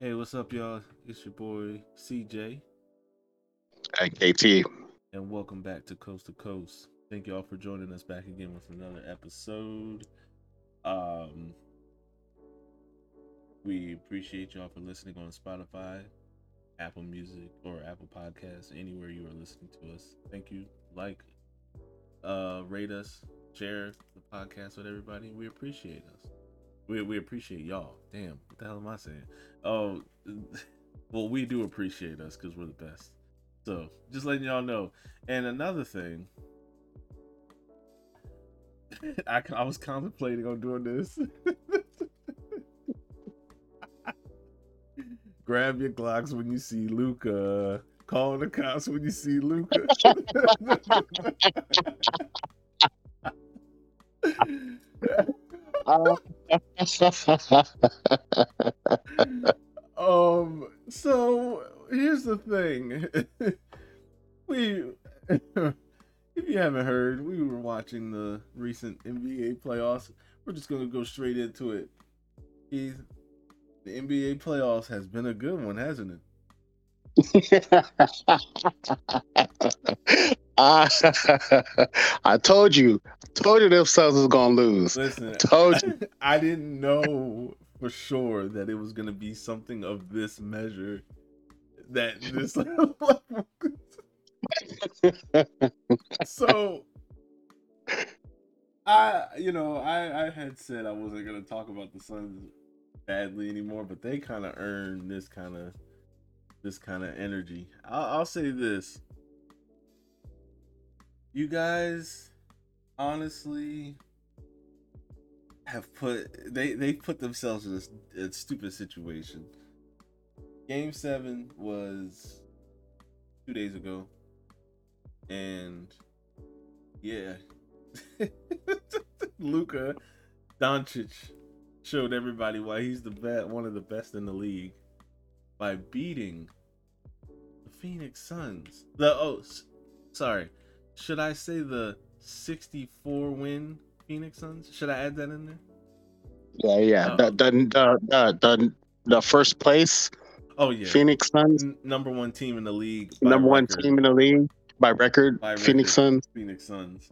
Hey, what's up, y'all? It's your boy CJ, Hey, KT. and welcome back to Coast to Coast. Thank y'all for joining us back again with another episode. Um, we appreciate y'all for listening on Spotify, Apple Music, or Apple Podcasts, anywhere you are listening to us. Thank you. Like, uh, rate us, share the podcast with everybody. We appreciate us. We, we appreciate y'all. Damn, what the hell am I saying? Oh, well, we do appreciate us because we're the best. So just letting y'all know. And another thing, I, I was contemplating on doing this. Grab your Glocks when you see Luka. Call the cops when you see Luka. Uh, um. So here's the thing. we, if you haven't heard, we were watching the recent NBA playoffs. We're just gonna go straight into it. The NBA playoffs has been a good one, hasn't it? I, I told you, told you them Suns was gonna lose. Listen, Told you. I didn't know for sure that it was gonna be something of this measure. That this so I you know, I I had said I wasn't gonna talk about the Suns badly anymore, but they kind of earned this kind of this kind of energy. I'll, I'll say this: you guys, honestly, have put they they put themselves in a, a stupid situation. Game seven was two days ago, and yeah, Luka Doncic showed everybody why he's the best, one of the best in the league, by beating the Phoenix Suns. The oh, sorry, should I say the 64 win Phoenix Suns? Should I add that in there? Yeah, yeah. Oh. The, the, the, the, the, first place Oh yeah, Phoenix Suns, N- number one team in the league. number one team in the league by record. By Phoenix record. Suns. Phoenix Suns,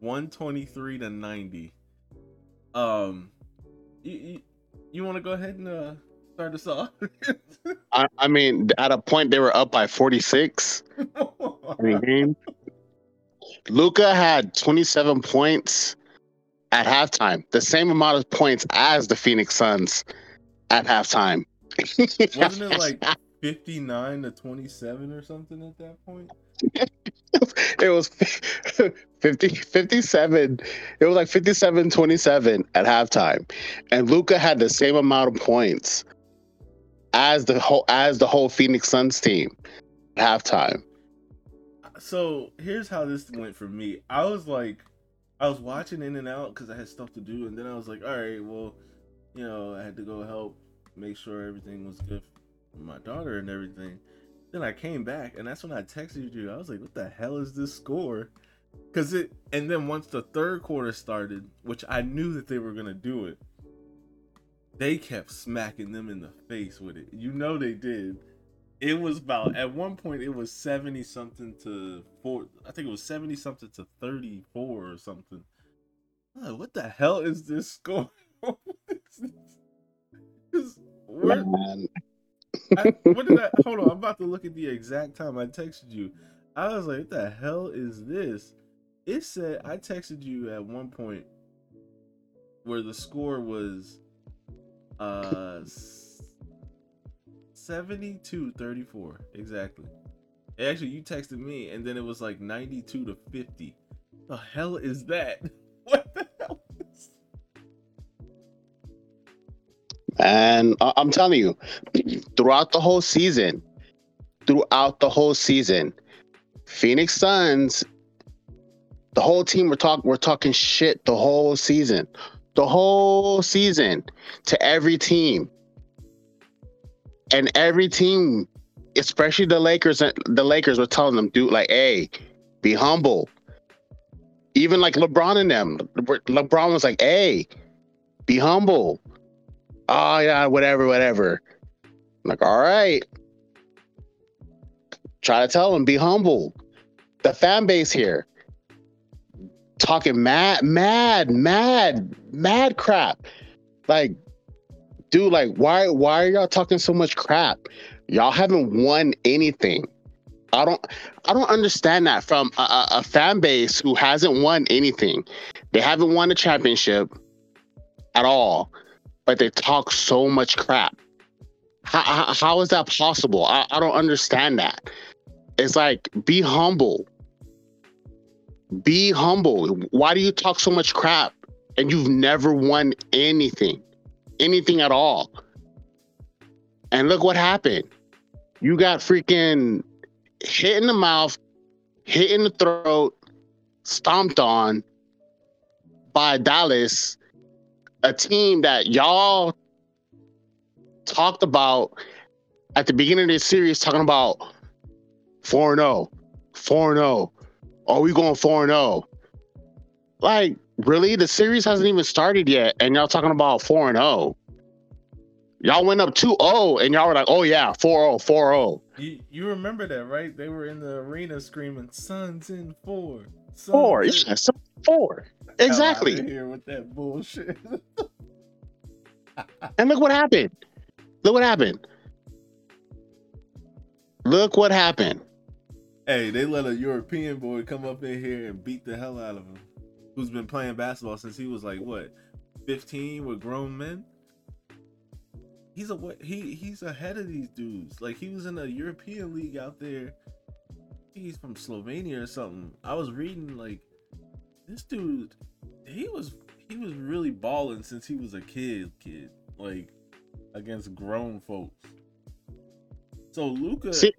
one twenty three to ninety. Um, you you, you want to go ahead and uh, start us off? I, I mean, at a point they were up by 46 in the game. Luka had 27 points at halftime, the same amount of points as the Phoenix Suns at halftime. Wasn't it like fifty nine to twenty seven or something at that point? it was 50 57 it was like 57 27 at halftime and luka had the same amount of points as the whole as the whole phoenix suns team at halftime So here's how this went for me. I was like, I was watching in and out because I had stuff to do, and then I was like, all right, well, you know, I had to go help make sure everything was good for my daughter and everything. Then I came back, and that's when I texted you. I was like, what the hell is this score? Because it, and then once the third quarter started, which I knew that they were gonna do it, they kept smacking them in the face with it. You know they did it was about at one point it was 70 something to four i think it was 70 something to 34 or something. What the hell is this score? What is this? 'Cause where- Man, I, what did I hold on i'm about to look at the exact time i texted you. I was like what the hell is this? It said i texted you at one point where the score was uh 72 34 exactly. Actually you texted me and then it was like 92 to 50 the hell is that? What the hell is and i'm telling you throughout the whole season throughout the whole season phoenix suns the whole team we're talking we're talking shit the whole season. The whole season to every team and every team especially the lakers the lakers were telling them dude like hey be humble even like lebron and them lebron was like hey be humble oh yeah whatever whatever like, all right. Try to tell them, be humble. The fan base here talking mad, mad, mad, mad crap. Like, dude, like, why why are y'all talking so much crap? Y'all haven't won anything. I don't I don't understand that from a, a, fan base who hasn't won anything. They haven't won a championship at all, but they talk so much crap. How, how, how is that possible? I, I don't understand that. It's like be humble. Be humble. Why do you talk so much crap and you've never won anything? Anything at all. And look what happened. You got freaking hit in the mouth, hit in the throat, stomped on by Dallas, a team that y'all talked about at the beginning of this series, talking about 4 0, 4 0. Are we going 4 0? Like, really? The series hasn't even started yet, and y'all talking about 4 and 0. Y'all went up 2-0 and y'all were like, "Oh yeah, 4-0, 4-0." You you remember that, right? They were in the arena screaming, "Suns in 4." Suns four, in... yeah, 4. Exactly. Here with that bullshit. and look what happened. Look what happened. Look what happened. Hey, they let a European boy come up in here and beat the hell out of him. Who's been playing basketball since he was like what, 15 with grown men? he's a he he's ahead of these dudes. Like he was in a European league out there. He's from Slovenia or something. I was reading like this dude. He was he was really balling since he was a kid. Kid like against grown folks. So. See,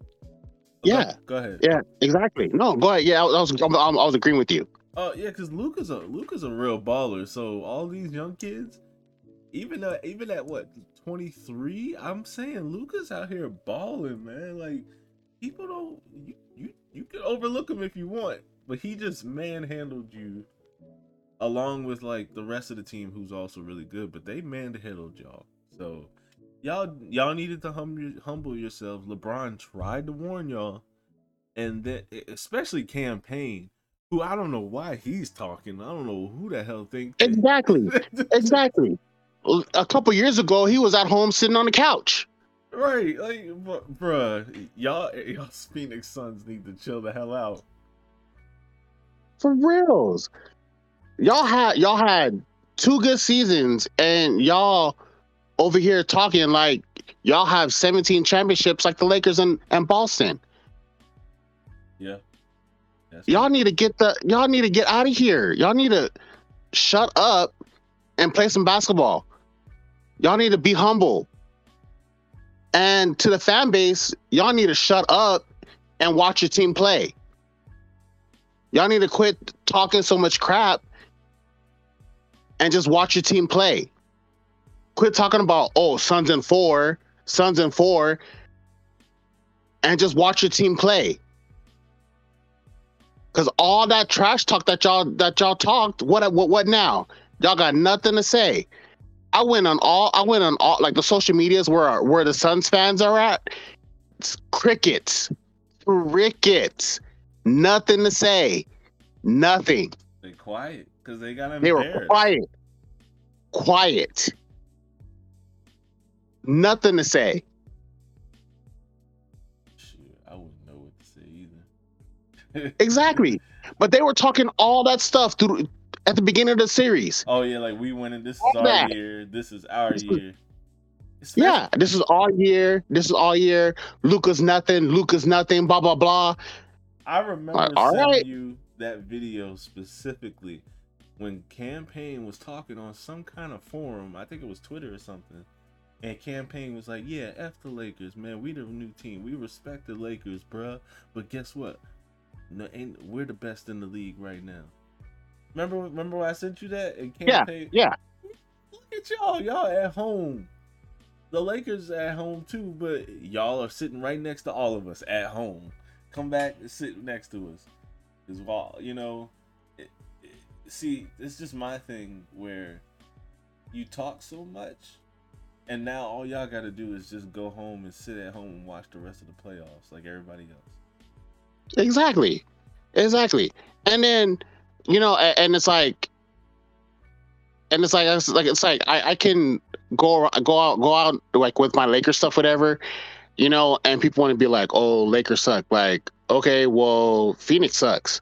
yeah. Go, go, ahead. Yeah. Exactly. No. Go ahead. Yeah. I was I was, I was agreeing with you. Oh uh, yeah, because Luka's a Luka's a real baller. So all these young kids, even uh, even at what 23, I'm saying Luka's out here balling, man. Like people don't you you, you can overlook him if you want, but he just manhandled you along with like the rest of the team who's also really good, but they manhandled y'all. So y'all y'all needed to hum, humble yourselves. LeBron tried to warn y'all, and then especially Cam Payne, who I don't know why he's talking. I don't know who the hell think exactly, exactly a couple years ago, he was at home sitting on the couch. Right, like, bruh, y'all, y'all Phoenix Suns need to chill the hell out. For reals, y'all had y'all had two good seasons, and y'all over here talking like y'all have 17 championships like the Lakers and, and Boston. Yeah. That's y'all need to get the y'all need to get out of here. Y'all need to shut up and play some basketball. Y'all need to be humble. And to the fan base, y'all need to shut up and watch your team play. Y'all need to quit talking so much crap and just watch your team play. Quit talking about, oh, Suns and four, Suns and four, and just watch your team play. Cause all that trash talk that y'all that y'all talked, what what what now? Y'all got nothing to say. I went on all I went on all like the social medias where where the Suns fans are at. It's crickets. Crickets. Nothing to say. Nothing. They quiet because they got They were quiet. Quiet. Nothing to say. Exactly. But they were talking all that stuff through at the beginning of the series. Oh yeah, like we winning. This is all our that. year. This is our this year. yeah, this is all year. This is all year. Luka's nothing. Luka's nothing. Blah blah blah. I remember like, sending right. you that video specifically when Cam Payne was talking on some kind of forum. I think it was Twitter or something. And Cam Payne was like, "Yeah, f the Lakers, man. We the new team. We respect the Lakers, bruh. But guess what? No, ain't we're the best in the league right now." Remember, remember when I sent you that? And yeah, yeah. Look at y'all, y'all at home. The Lakers at home too, but y'all are sitting right next to all of us at home. Come back and sit next to us, as well. You know, it, it, see, it's just my thing where you talk so much, And now all y'all got to do is just go home and sit at home and watch the rest of the playoffs like everybody else. Exactly. Exactly. And then, you know, and, and it's like, and it's like, it's like, it's like I, I can go, go out, go out like with my Lakers stuff, whatever, you know, and people want to be like, oh, Lakers suck. Like, okay, well, Phoenix sucks.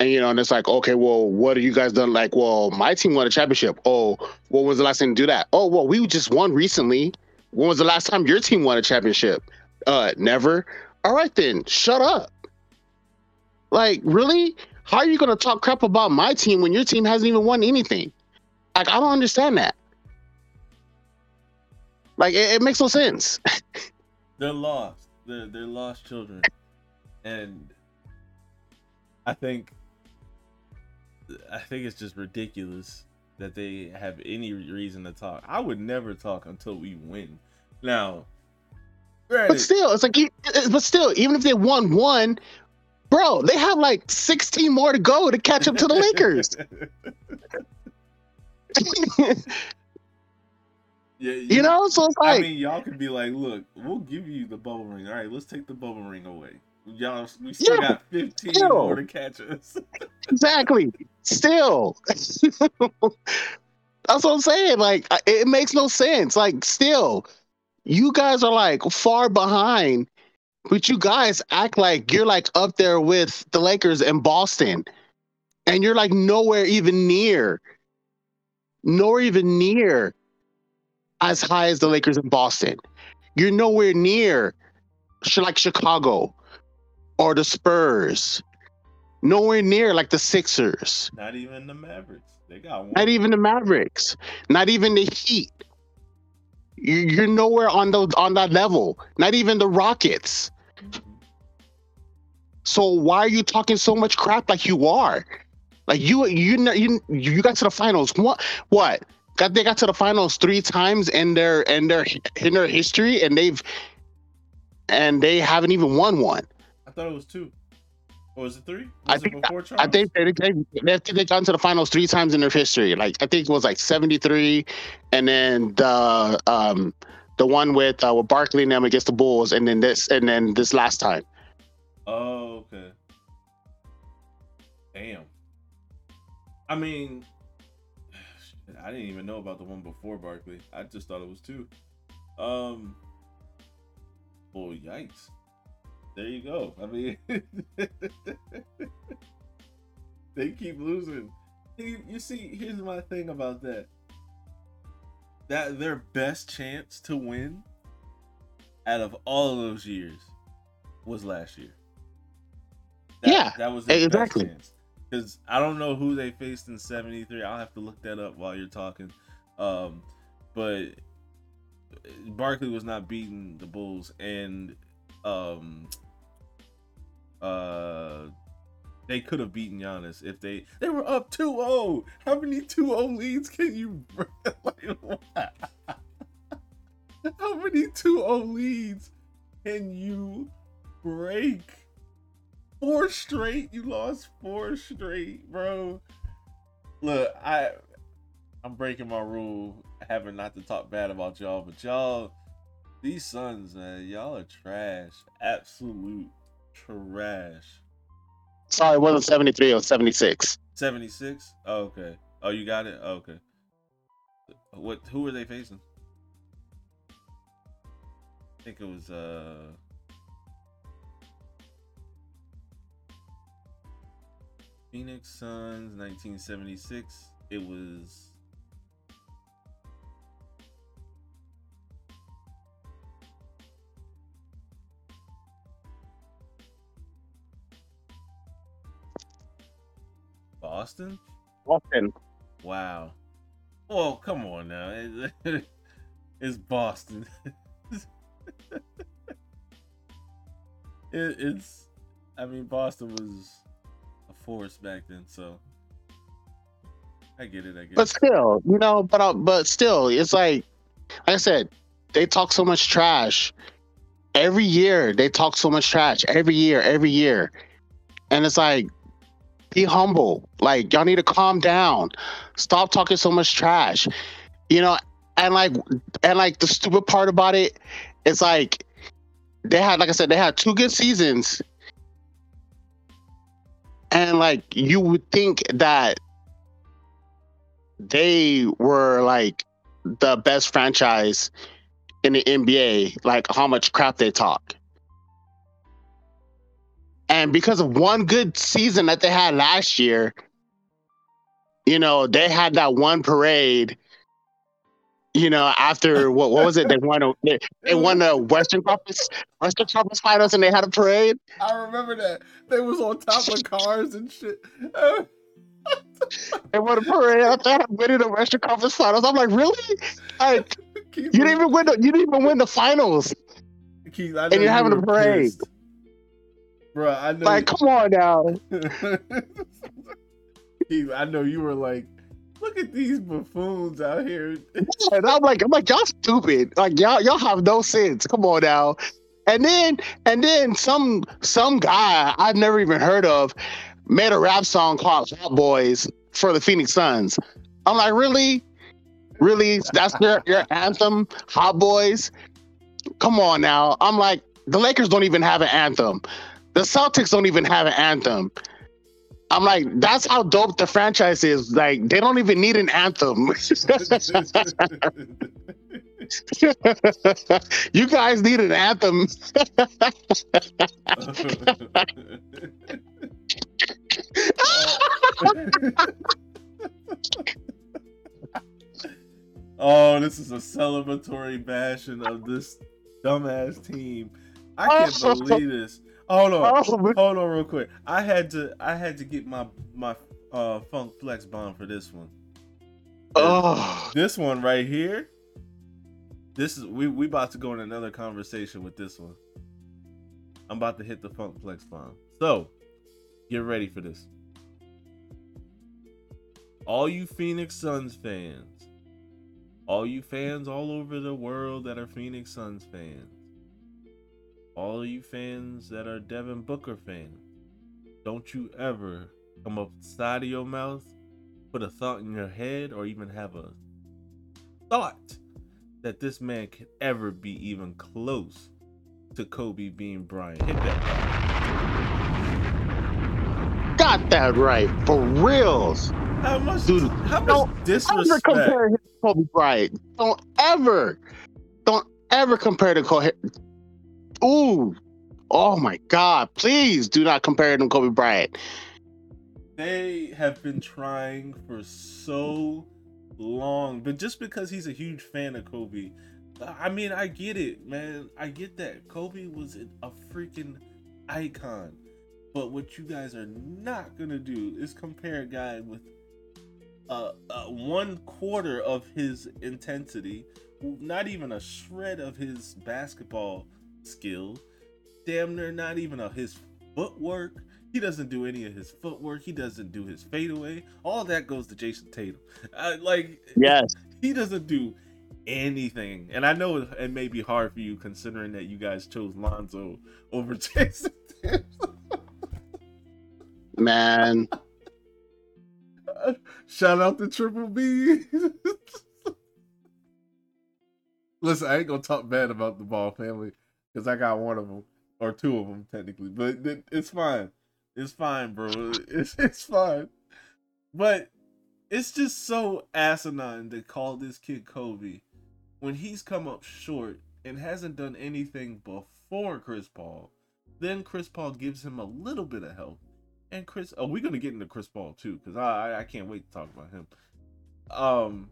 And you know, and it's like, okay, well, what have you guys done? Like, well, my team won a championship. Oh, what was the last thing to do that? Oh, well, we just won recently. When was the last time your team won a championship? Uh, never. All right then, shut up. Like, really? How are you gonna talk crap about my team when your team hasn't even won anything? Like, I don't understand that. Like, it, it makes no sense. they're lost. They're they're lost children, and I think I think it's just ridiculous that they have any reason to talk. I would never talk until we win. Now, granted, but still, it's like, but still, even if they won one, bro, they have like 16 more to go to catch up to the Lakers. yeah, you, you, know, so it's like, I mean, y'all could be like, look, we'll give you the bubble ring. All right, let's take the bubble ring away. Y'all, we still yeah, got 15 still. more to catch us. exactly. Still. That's what I'm saying. Like, it makes no sense. Like, still, you guys are like far behind, but you guys act like you're like up there with the Lakers and Boston, and you're like nowhere even near, nor even near as high as the Lakers in Boston. You're nowhere near like Chicago or the Spurs. Nowhere near like the Sixers. Not even the Mavericks. They got one. Not even the Mavericks. Not even the Heat. You're nowhere on those on that level. Not even the Rockets. So why are you talking so much crap like you are? Like you you you you got to the finals. What what? Got they got to the finals three times in their in their in their history, and they've and they haven't even won one I thought it was two. Or was it three? Was I think I think they, they, they, they got into the finals three times in their history. Like I think it was like seventy three, and then the um the one with uh, with Barkley and them against the Bulls, and then this and then this last time. Oh okay. Damn. I mean, I didn't even know about the one before Barkley. I just thought it was two. Um. Oh yikes there you go. I mean, they keep losing. You, you see, here's my thing about that. That their best chance to win out of all of those years was last year. That, yeah, that was exactly. Because I don't know who they faced in '73. I'll have to look that up while you're talking. Um, but Barkley was not beating the Bulls, and um, uh they could have beaten Giannis if they they were up 2-0. How many 2-0 leads can you like, How many 2-0 leads can you break? Four straight. You lost four straight, bro. Look, I I'm breaking my rule having not to talk bad about y'all, but y'all these Suns, man, y'all are trash. Absolute trash. Sorry, it wasn't 73, it was 76. 76? Oh, okay. Oh, you got it? Oh, okay. What who were they facing? I think it was uh Phoenix Suns 1976. It was Boston? Boston. Wow. Well, come on now. it's Boston. it, it's, I mean, Boston was force back then, so I get it. I get but it. still, you know, but uh, but still, it's like, like I said, they talk so much trash every year. They talk so much trash every year, every year, and it's like be humble. Like y'all need to calm down. Stop talking so much trash. You know, and like and like the stupid part about it is like they had like I said they had two good seasons and like you would think that they were like the best franchise in the NBA, like how much crap they talk. And because of one good season that they had last year, you know, they had that one parade. You know, after what, what was it? They won. A, they, they won the Western Conference Western Conference Finals, and they had a parade. I remember that they was on top of cars and shit. they won a parade after winning the Western Conference Finals. I'm like, really? Like, you didn't even win the you didn't even win the finals, Keith, and you're having a parade, pissed. bro. I know. like, come on now. Keith, I know you were like, look at these buffoons out here. And I'm like, I'm like, y'all stupid. Like y'all, y'all have no sense. Come on now. And then, and then some some guy I've never even heard of made a rap song called Hot Boys for the Phoenix Suns. I'm like, really? Really? That's your, your anthem, Hot Boys? Come on now. I'm like, the Lakers don't even have an anthem. The Celtics don't even have an anthem. I'm like, that's how dope the franchise is. Like, they don't even need an anthem. you guys need an anthem. oh, this is a celebratory bashing of this dumbass team. I can't believe this. Hold on, hold on, real quick. I had to, I had to get my my uh Funk Flex bomb for this one. Oh. This one right here. This is we we about to go in another conversation with this one. I'm about to hit the Funk Flex bomb. So, get ready for this. All you Phoenix Suns fans, all you fans all over the world that are Phoenix Suns fans, all you fans that are Devin Booker fans, don't you ever come up side of your mouth, put a thought in your head, or even have a thought that this man could ever be even close to Kobe being Bryant. Hit that. Got that right. For reals. How much, Dude, how much don't Ever disrespect? compare him to Kobe Bryant. Don't ever. Don't ever compare to Kobe. Ooh. Oh my God. Please do not compare him to Kobe Bryant. They have been trying for so long, but just because he's a huge fan of Kobe, I mean, I get it, man. I get that. Kobe was a freaking icon. But what you guys are not gonna do is compare a guy with uh, uh, one quarter of his intensity, not even a shred of his basketball skill, damn near not even of his footwork. He doesn't do any of his footwork. He doesn't do his fadeaway. All that goes to Jayson Tatum. Uh, like, Yes. he doesn't do anything. And I know it, it may be hard for you considering that you guys chose Lonzo over Jayson Tatum. Man. Shout out to Triple B. Listen, I ain't gonna talk bad about the Ball family because I got one of them or two of them technically, but it, it's fine. It's fine, bro. It's it's fine. But it's just so asinine to call this kid Kobe when he's come up short and hasn't done anything before Chris Paul. Then Chris Paul gives him a little bit of help and Chris. Oh, we're gonna get into Chris Paul too, because I I can't wait to talk about him. Um,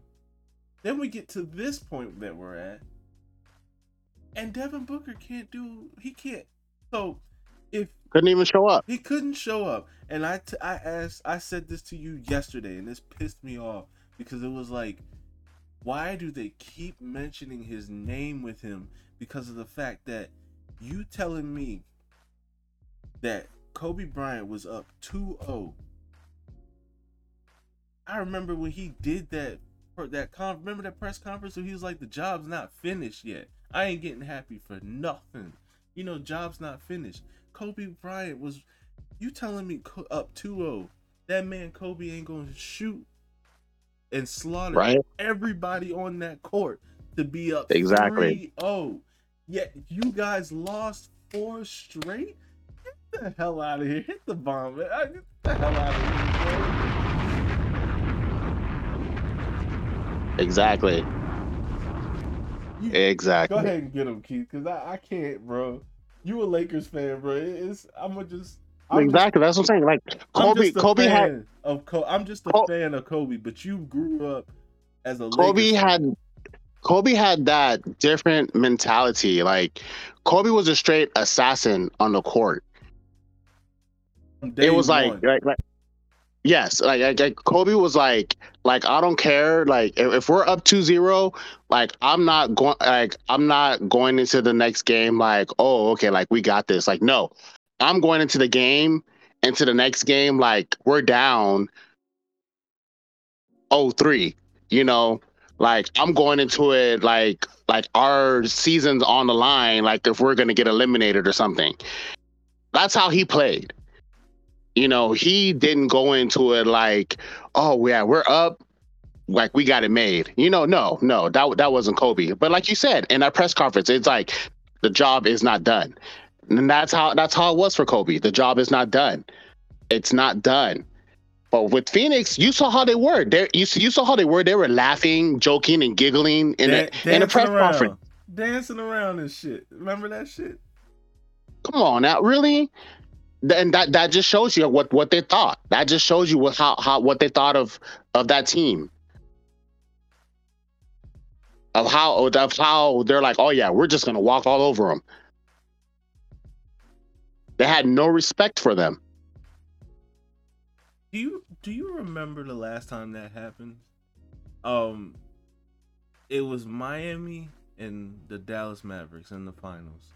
then we get to this point that we're at, and Devin Booker can't do. He can't. So, if Couldn't even show up. he couldn't show up, and I t- I asked I said this to you yesterday, and this pissed me off because it was like, why do they keep mentioning his name with him? Because of the fact that you telling me that Kobe Bryant was up 2-0. I remember when he did that that con remember that press conference where he was like the job's not finished yet. I ain't getting happy for nothing. You know, job's not finished. Kobe Bryant was you telling me up 2-0. That man Kobe ain't going to shoot and slaughter Right. everybody on that court to be up Exactly. 3-0. Yet you guys lost four straight. Get the hell out of here! Hit the bomb, man. Get the hell out of here, Exactly. You- Exactly. Go ahead and get him, Keith, because I, I can't, bro. You a Lakers fan, bro. It's I'm gonna just I'm just- Exactly. That's what I'm saying. Like I'm Kobe, just a Kobe had of Kobe. I'm just a fan of Kobe, but you grew up as a Kobe Lakers fan. had Kobe had that different mentality. Like Kobe was a straight assassin on the court. It was like, like, like yes, like, like, Kobe was like, like I don't care. Like if, if we're up 2-0, like I'm not going, like I'm not going into the next game. Like oh okay, like we got this. Like no, I'm going into the game, into the next game. Like we're down. Oh three, you know, like I'm going into it like like our season's on the line. Like if we're gonna get eliminated or something. That's how he played you know, he didn't go into it like, oh yeah, we're up, like we got it made. You know, no, no, that that wasn't Kobe. But like you said in that press conference, it's like the job is not done, and that's how that's how it was for Kobe. The job is not done. It's not done. But with Phoenix, you saw how they were. There, you you saw how they were. They were laughing, joking, and giggling in Dan- a in a press around, conference. dancing around and shit. Remember that shit? Come on now, really? And that that just shows you what what they thought. That just shows you what how how what they thought of of that team. Of how of how they're like, oh yeah, we're just gonna walk all over them. They had no respect for them. Do you do you remember the last time that happened? Um, it was Miami and the Dallas Mavericks in the finals,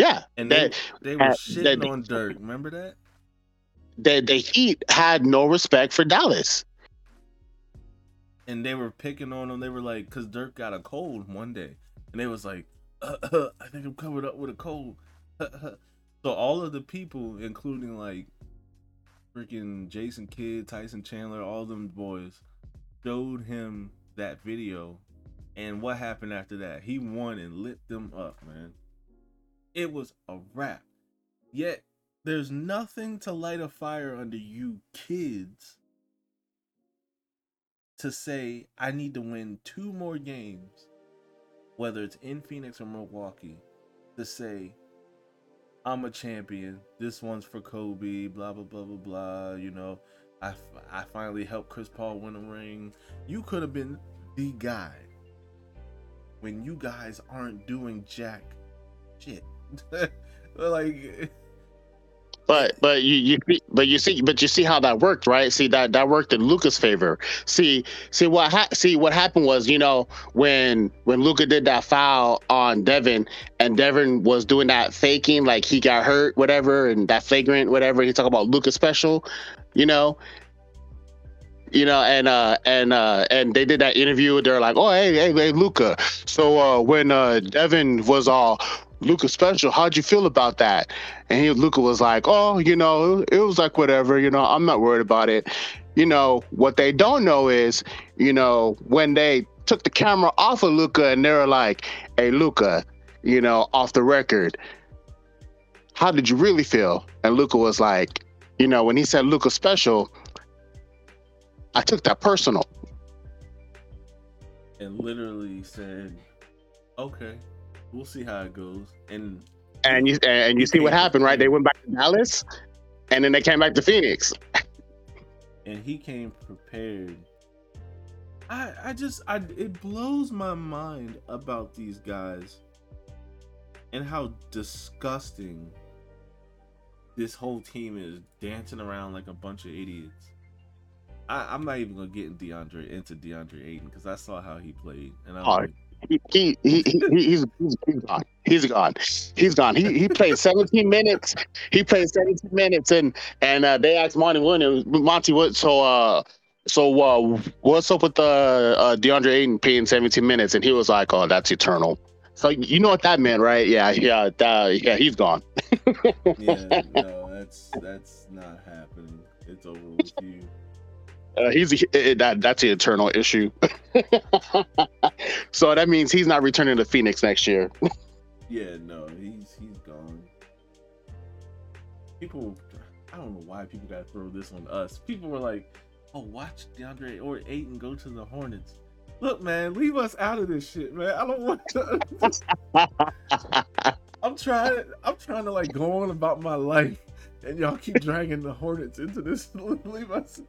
Yeah, and they, they they were uh, shitting they- on Dirk. Remember that? the the Heat had no respect for Dallas. and they were picking on him. They were like, because Dirk got a cold one day, and they was like, uh, uh, I think I'm covered up with a cold. so all of the people, including like freaking Jason Kidd, Tyson Chandler, all them boys, showed him that video, and what happened after that? He won and lit them up, man. It was a wrap. Yet there's nothing to light a fire under you kids to say I need to win two more games, whether it's in Phoenix or Milwaukee, to say I'm a champion. This one's for Kobe. Blah blah blah blah blah. You know, I I finally helped Chris Paul win a ring. You could have been the guy when you guys aren't doing jack shit. like But but you you but you see but you see how that worked, right? See that that worked in Luka's favor. See see what ha- see what happened was you know when when Luka did that foul on Devin and Devin was doing that faking like he got hurt whatever and that flagrant whatever he talk about Luka special, you know. You know, and uh and uh and they did that interview. They're like, "Oh, hey, hey, hey, Luka. So uh when uh Devin was all Luka special, how'd you feel about that?" And he, Luka was like, "Oh, you know, it was like whatever. You know, I'm not worried about it. You know, what they don't know is, you know, when they took the camera off of Luka and they were like, "Hey, Luka, you know, off the record, how did you really feel?" And Luka was like, "You know, when he said Luka special, I took that personal." and literally said, "Okay, we'll see how it goes." And And you and you see what happened, right? They went back to Dallas, and then they came back to Phoenix. and he came prepared. I I just I it blows my mind about these guys and how disgusting this whole team is dancing around like a bunch of idiots. I, I'm not even gonna get in DeAndre into DeAndre Ayton because I saw how he played and I'm Oh, like, he, he, he, he he's, he's gone. He's gone. He's gone. He he played 17 minutes. He played 17 minutes, and and uh, they asked Monty Williams, Monty, what? So uh, so uh, what's up with the uh, DeAndre Ayton playing 17 minutes? And he was like, oh, that's eternal. So you know what that meant, right? Yeah, yeah, that, yeah. He's gone. yeah, no, that's that's not happening. It's over with you. Uh, he's that that's the eternal issue. so that means he's not returning to Phoenix next year. yeah, no, he's he's gone. People, I don't know why people got to throw this on us. People were like, "Oh, watch DeAndre or Ayton go to the Hornets." Look, man, leave us out of this shit, man. I don't want to. I'm trying. I'm trying to like go on about my life, and y'all keep dragging the Hornets into this. leave us.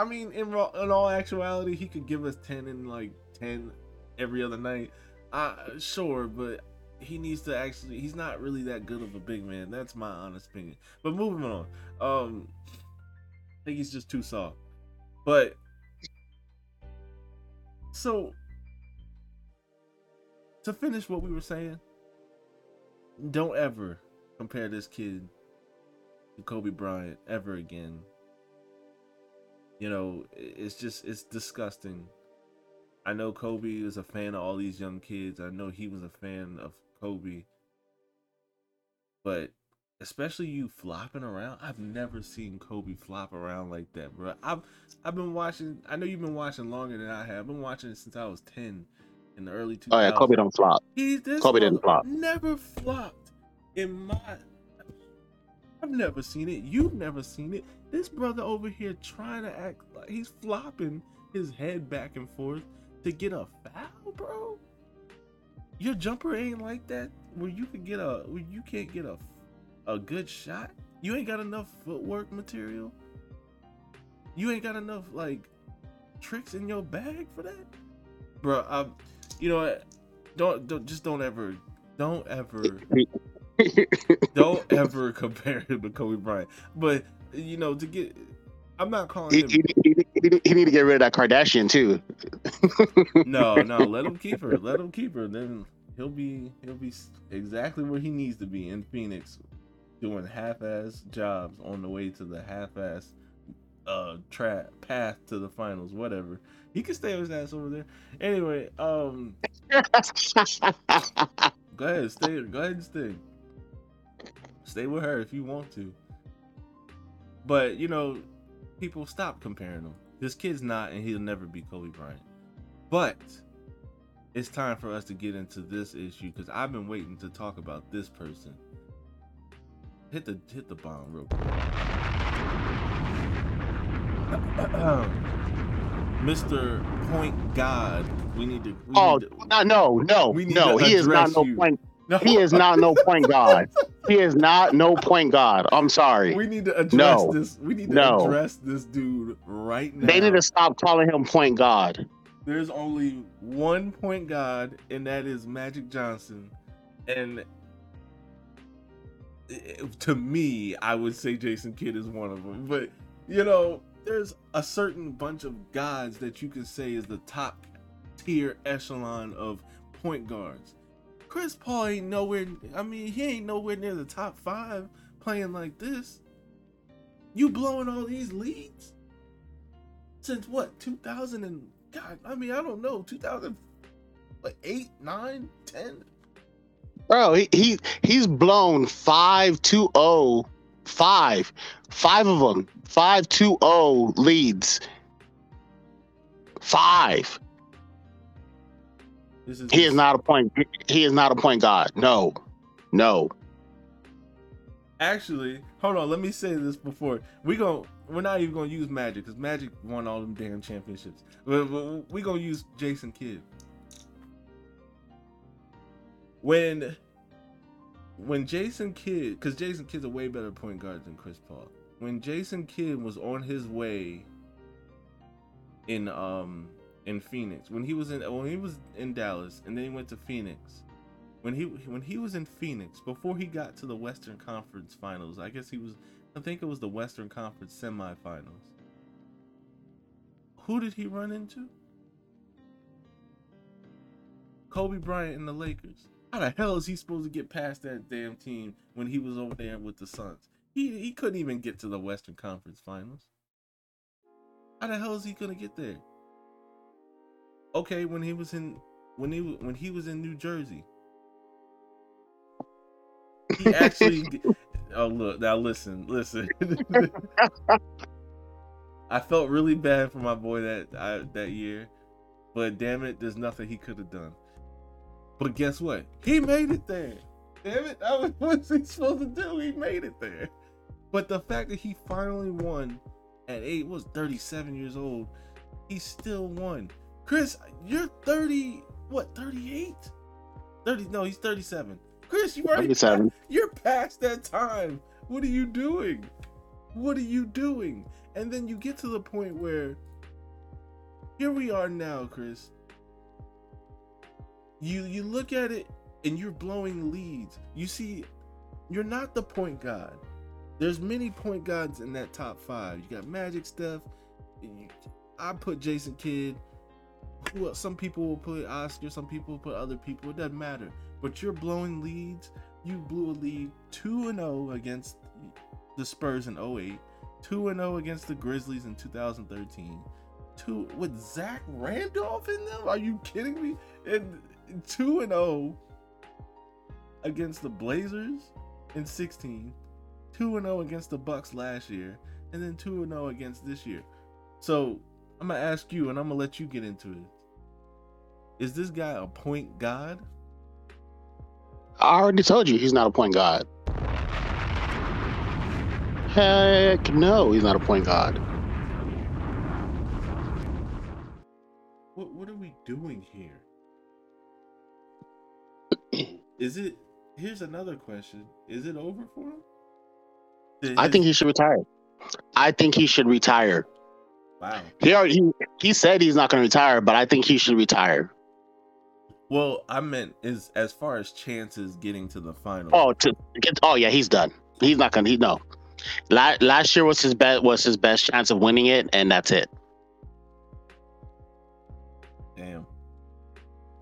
I mean, in, in all actuality, he could give us ten and like ten every other night. Uh, sure, but he needs to actually. He's not really that good of a big man. That's my honest opinion. But moving on. Um, I think he's just too soft. But so to finish what we were saying, don't ever compare this kid to Kobe Bryant ever again. You know, it's just it's disgusting. I know Kobe is a fan of all these young kids. I know he was a fan of Kobe. But especially you flopping around, I've never seen Kobe flop around like that, bro. I've I've been watching. I know you've been watching longer than I have. I've been watching it since I was ten in the early 2000s. Oh yeah, Kobe don't flop. He's this Kobe didn't flop. Never flopped in my. I've never seen it. You've never seen it. This brother over here trying to act like he's flopping his head back and forth to get a foul, bro. Your jumper ain't like that where you could get a where you can't get a a good shot. You ain't got enough footwork material. You ain't got enough like tricks in your bag for that, bro. I'm, you know? Don't, don't just don't ever, don't ever, don't ever compare him to Kobe Bryant. But you know, to get, I'm not calling he, him. He, he, he, need to get rid of that Kardashian too. no, no, let him keep her. Let him keep her. Then he'll be he'll be exactly where he needs to be in Phoenix, doing half-ass jobs on the way to the half-ass uh trap path to the finals, whatever. He can stay his ass over there. Anyway, um go ahead, stay go ahead and stay. Stay with her if you want to. But you know, people stop comparing him. This kid's not and he'll never be Kobe Bryant. But it's time for us to get into this issue because I've been waiting to talk about this person. Hit the hit the bomb real quick. Mr. Point God, we need to. We oh need to, no, no, no, no! He is not no you. point. No. He is not no point guard. he is not no point guard. I'm sorry. We need to address no. this. We need to no. address this dude right now. They need to stop calling him point guard. There's only one point guard, and that is Magic Johnson. And to me, I would say Jason Kidd is one of them. But you know, there's a certain bunch of guys that you can say is the top tier echelon of point guards. Chris Paul ain't nowhere. I mean, he ain't nowhere near the top five playing like this. You blowing all these leads since what 2000 and God? I mean, I don't know 2008, 9, 10. Bro, he, he he's blown five zero oh Five. Five of them. Five two oh leads. Five. Is he is not a point. He is not a point guard. No, no. Actually, hold on. Let me say this before we go. We're not even gonna use Magic because Magic won all them damn championships. We're, we gonna use Jason Kidd. When when Jason Kidd, because Jason Kidd's a way better point guard than Chris Paul. When Jason Kidd was on his way in um in Phoenix, when he was in when he was in Dallas, and then he went to Phoenix. When he when he was in Phoenix before he got to the Western Conference Finals, I guess he was. I think it was the Western Conference semifinals. Who did he run into? Kobe Bryant and the Lakers. How the hell is he supposed to get past that damn team when he was over there with the Suns? He he couldn't even get to the Western Conference Finals. How the hell is he gonna get there? Okay, when he was in when he when he was in New Jersey, he actually. oh look now, listen, listen. I felt really bad for my boy that I, that year, but damn it, there's nothing he could have done. But guess what? He made it there. Damn it, I was what's he supposed to do? He made it there. But the fact that he finally won at eight was 37 years old, he still won. Chris, you're 30, what, 38? 30, no, he's 37. Chris, you already 37. you're past that time. What are you doing? What are you doing? And then you get to the point where here we are now, Chris. You you look at it and you're blowing leads. You see, you're not the point guard. There's many point guards in that top five. You got Magic, Steph. I put Jason Kidd. Else? Some people will put Oscar. Some people put other people. It doesn't matter. But you're blowing leads. You blew a lead two and zero against the Spurs in 08. Two and zero against the Grizzlies in 2013. Two with Zach Randolph in them. Are you kidding me? And two and zero against the Blazers in 16, 2 and 0 against the Bucks last year, and then 2 and 0 against this year. So, I'm to ask you and I'm to let you get into it. Is this guy a point god? I already told you he's not a point guard. Heck no, he's not a point guard. What what are we doing here? Is it Here's another question. Is it over for him? I think he should retire. I think he should retire. Wow. He already he, he said he's not going to retire, but I think he should retire. Well, I meant is as far as chances getting to the final. Oh, to get oh yeah, he's done. He's not going to. He no. La- last year was his best was his best chance of winning it, and that's it. damn.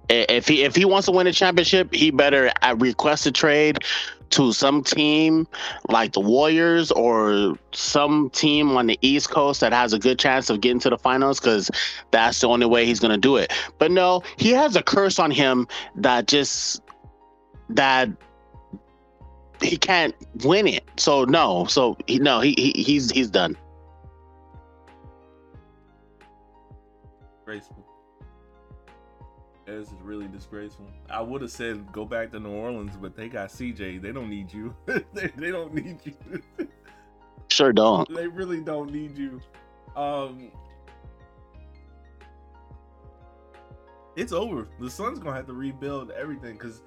If he if he wants to win a championship, he better uh, request a trade to some team like the Warriors or some team on the East Coast that has a good chance of getting to the finals because that's the only way he's gonna do it. But no, he has a curse on him that just that he can't win it. So no, so he no he, he he's he's done. Disgraceful. This is really disgraceful. I would have said go back to New Orleans, but they got CJ. They don't need you. they, they don't need you. Sure don't. they really don't need you. Um, it's over. The Suns gonna have to rebuild everything because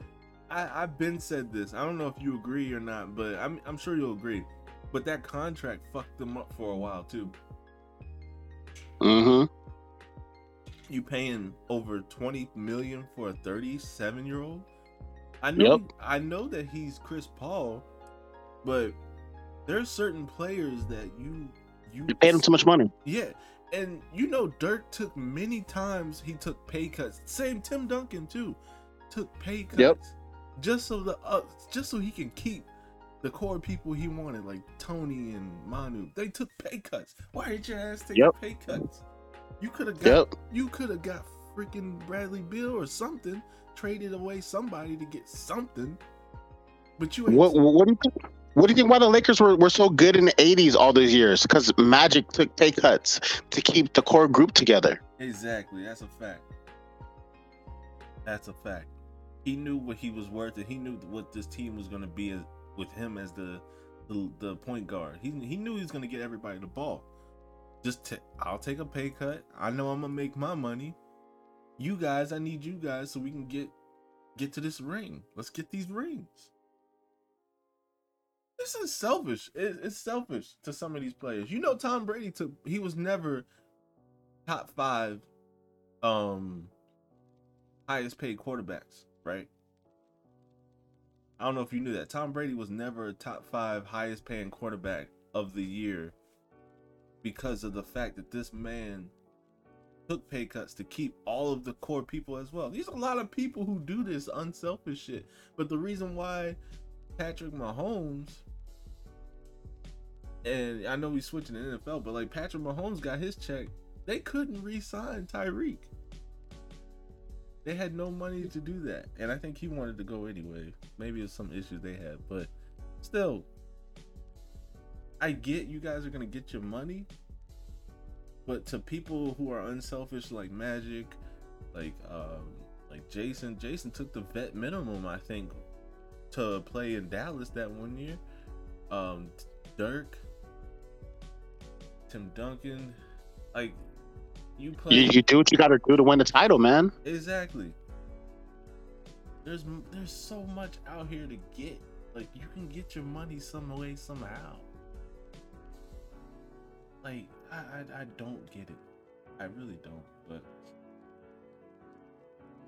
I I've been said this. I don't know if you agree or not, but I'm I'm sure you'll agree. But that contract fucked them up for a while too. Mm-hmm. You paying over twenty million for a thirty-seven year old? I know Yep. I know that he's Chris Paul, but there's certain players that you you You paid him too much money. Yeah, and you know Dirk took many times he took pay cuts. Same Tim Duncan too, took pay cuts Yep. just so the uh, just so he can keep the core people he wanted, like Tony and Manu. They took pay cuts. Why did your ass take Yep. pay cuts? You could have got Yep. you could have got freaking Bradley Beal or something, traded away somebody to get something. But you ain't What what do you think? What do you think? Why the Lakers were, were so good in the '80s all those years? Because Magic took pay cuts to keep the core group together. Exactly. That's a fact. That's a fact. He knew what he was worth, and he knew what this team was going to be as, with him as the, the the point guard. He he knew he was going to get everybody the ball. Just i I'll take a pay cut. I know I'm gonna make my money. You guys, I need you guys so we can get get to this ring. Let's get these rings. This is selfish. It, it's selfish to some of these players. You know, Tom Brady took. He was never top five um highest paid quarterbacks, right? I don't know if you knew that. Tom Brady was never a top five highest paying quarterback of the year because of the fact that this man took pay cuts to keep all of the core people as well. There's a lot of people who do this unselfish shit. But the reason why Patrick Mahomes and I know we switching to the NFL, but like Patrick Mahomes got his check, they couldn't re-sign Tyreek. They had no money to do that, and I think he wanted to go anyway. Maybe it's some issues they had, but still, I get you guys are gonna get your money, but to people who are unselfish like Magic, like um, like Jason, Jason took the vet minimum, I think, to play in Dallas that one year. Um, Dirk, Tim Duncan, like you play You, you do what you got to do to win the title, man. exactly. There's there's so much out here to get. Like you can get your money some way somehow. Like I I, I don't get it. I really don't. But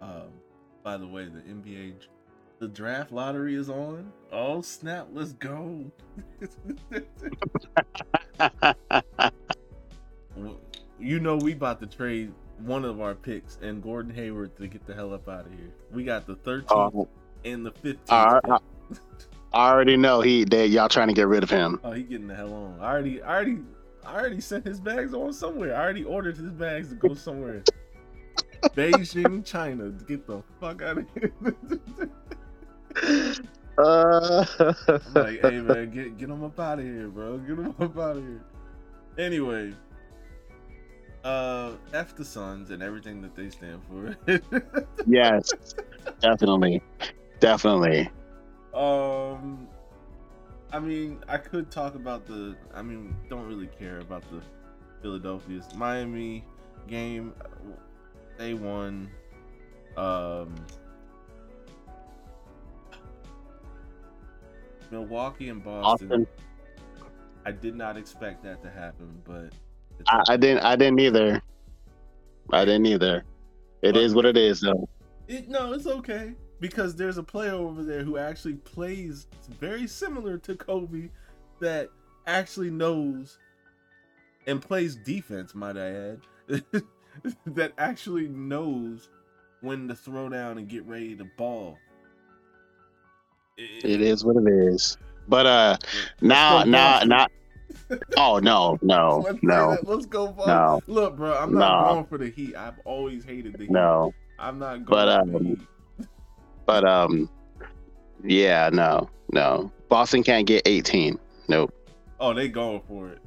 um, by the way, the NBA the draft lottery is on. Oh snap! Let's go. You know we about to trade one of our picks and Gordon Hayward to get the hell up out of here. We got the 13th Oh, and the 15th. I. I, I already know he they y'all trying to get rid of him. Oh, he getting the hell on. I already, I already, I already sent his bags on somewhere. I already ordered his bags to go somewhere. Beijing, China. Get the fuck out of here. Uh, I'm like, hey man, get get him up out of here, bro. Get him up out of here. Anyway, uh, F the Suns and everything that they stand for. yes, definitely, definitely. Um, I mean, I could talk about the. I mean, don't really care about the Philadelphia's Miami game. They won. Um, Milwaukee and Boston. Austin, I did not expect that to happen, but I, I didn't, I didn't either. I didn't either. It is what it is, though. It, no, it's okay because there's a player over there who actually plays very similar to Kobe that actually knows and plays defense, might I add, that actually knows when to throw down and get ready to ball. It is what it is. But uh, now, now, now. Oh no, no, Let's no. Let's go. No, Look, bro, I'm not No. going for the Heat. I've always hated the Heat. no. I'm not going But, for the um, Heat. But um, yeah, no, no. Boston can't get 18. Nope. Oh, they going for it.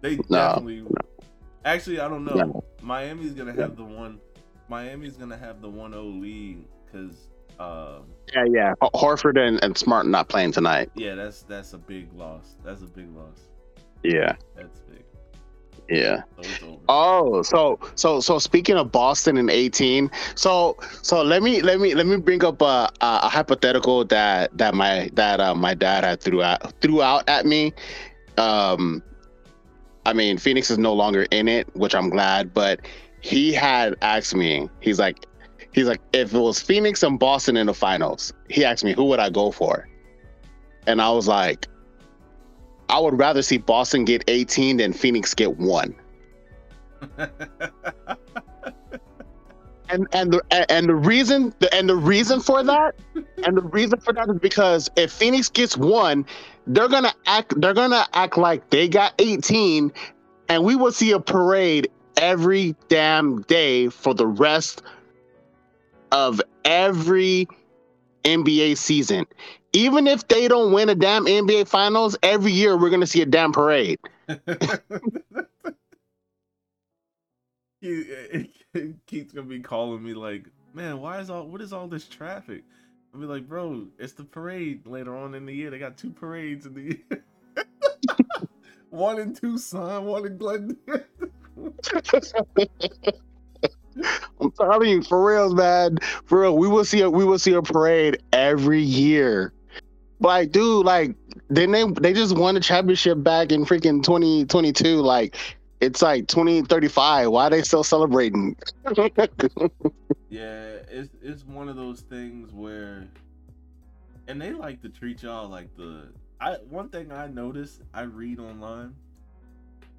They No, definitely. Actually, I don't know. No. Miami's gonna have the one. Miami's gonna have the one 0 lead because, um, Yeah, yeah. Horford and, and Smart not playing tonight. yeah, that's that's a big loss. That's a big loss. Yeah, That's big. Yeah. So it's over. Oh, so so so speaking of Boston in 18, so so let me let me let me bring up a, a, a hypothetical that that my that uh, my dad had threw out threw out at me. Um, I mean, Phoenix is no longer in it, which I'm glad, but he had asked me. He's like, he's like, if it was Phoenix and Boston in the finals, he asked me who would I go for, and I was like, I would rather see Boston get 18 than Phoenix get one. and and the and the reason and the reason for that and the reason for that is because if Phoenix gets one, they're gonna act they're gonna act like they got 18, and we will see a parade every damn day for the rest of every NBA season. Even if they don't win a damn NBA finals, every year we're gonna see a damn parade. he, Keith's gonna be calling me like, man, why is all what is all this traffic? I'll be like, bro, it's the parade later on in the year. They got two parades in the year. one in Tucson, one in Glendale. I'm telling you, for reals, man. For real, we will see a we will see a parade every year. Like, dude, like then they they just won the championship back in freaking 2022. Like, it's like 2035. Why are they still celebrating? Yeah, it's it's one of those things where, and they like to treat y'all like the. I one thing I noticed, I read online.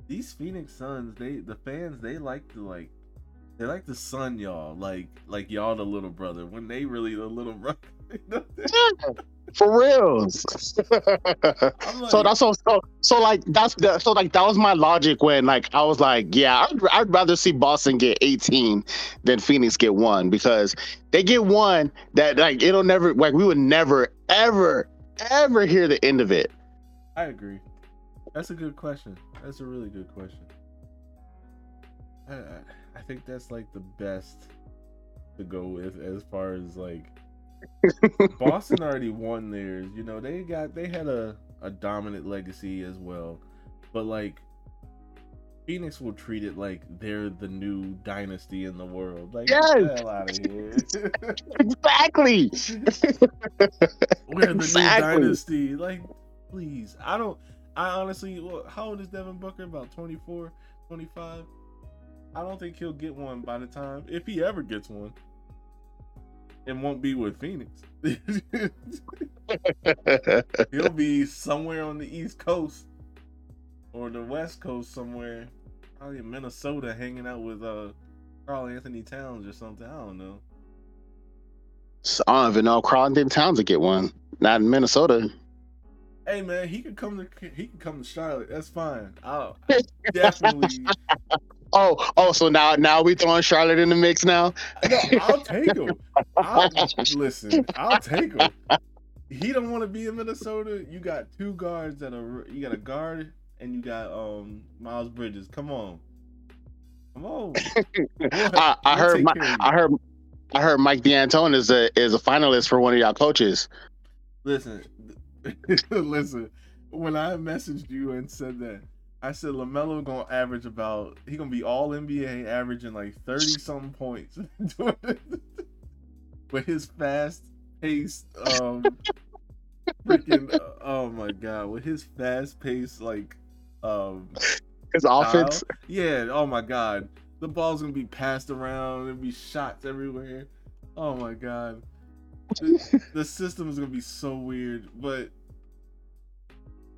These Phoenix Suns, they the fans, they like to like, they like to sun y'all like like y'all the little brother when they really the little brother. For reals. Like, so that's so, so so like that's the so like that was my logic when like I was like yeah I'd, I'd rather see Boston get 18 than Phoenix get one because they get one that like it'll never like we would never ever ever hear the end of it. I agree. That's a good question. That's a really good question. I, I think that's like the best to go with as far as like Boston already won theirs. You know, they got they had a, a dominant legacy as well. But like Phoenix will treat it like they're the new dynasty in the world. Like Yes! get the hell out of here. exactly. We're the Exactly. new dynasty. Like, please. I don't. I honestly. Well, how old is Devin Booker? About 24, 25? I don't think he'll get one by the time, if he ever gets one. It won't be with Phoenix. he'll be somewhere on the East Coast or the West Coast somewhere. Probably in Minnesota hanging out with uh Karl-Anthony Towns or something. I don't know. So I don't even know Karl-Anthony Towns would get one. Not in Minnesota. Hey man, he could come to he could come to Charlotte. That's fine. I'll definitely. Oh, oh, so now now we throwing Charlotte in the mix now. No, I'll take him. I'll, listen, I'll take him. He don't want to be in Minnesota. You got two guards that are. You got a guard and you got um Miles Bridges. Come on, come on. I, I heard my, care of you. I heard I heard Mike D'Antoni is a is a finalist for one of y'all coaches. Listen, listen. When I messaged you and said that, I said LaMelo gonna average about he gonna be all NBA, averaging like thirty something points, with his fast paced, um, freaking, uh, oh my god, with his fast paced like, um, His style. offense. Yeah, oh my god, the ball's gonna be passed around, there'll be shots everywhere. Oh my god, the, the system is gonna be so weird, but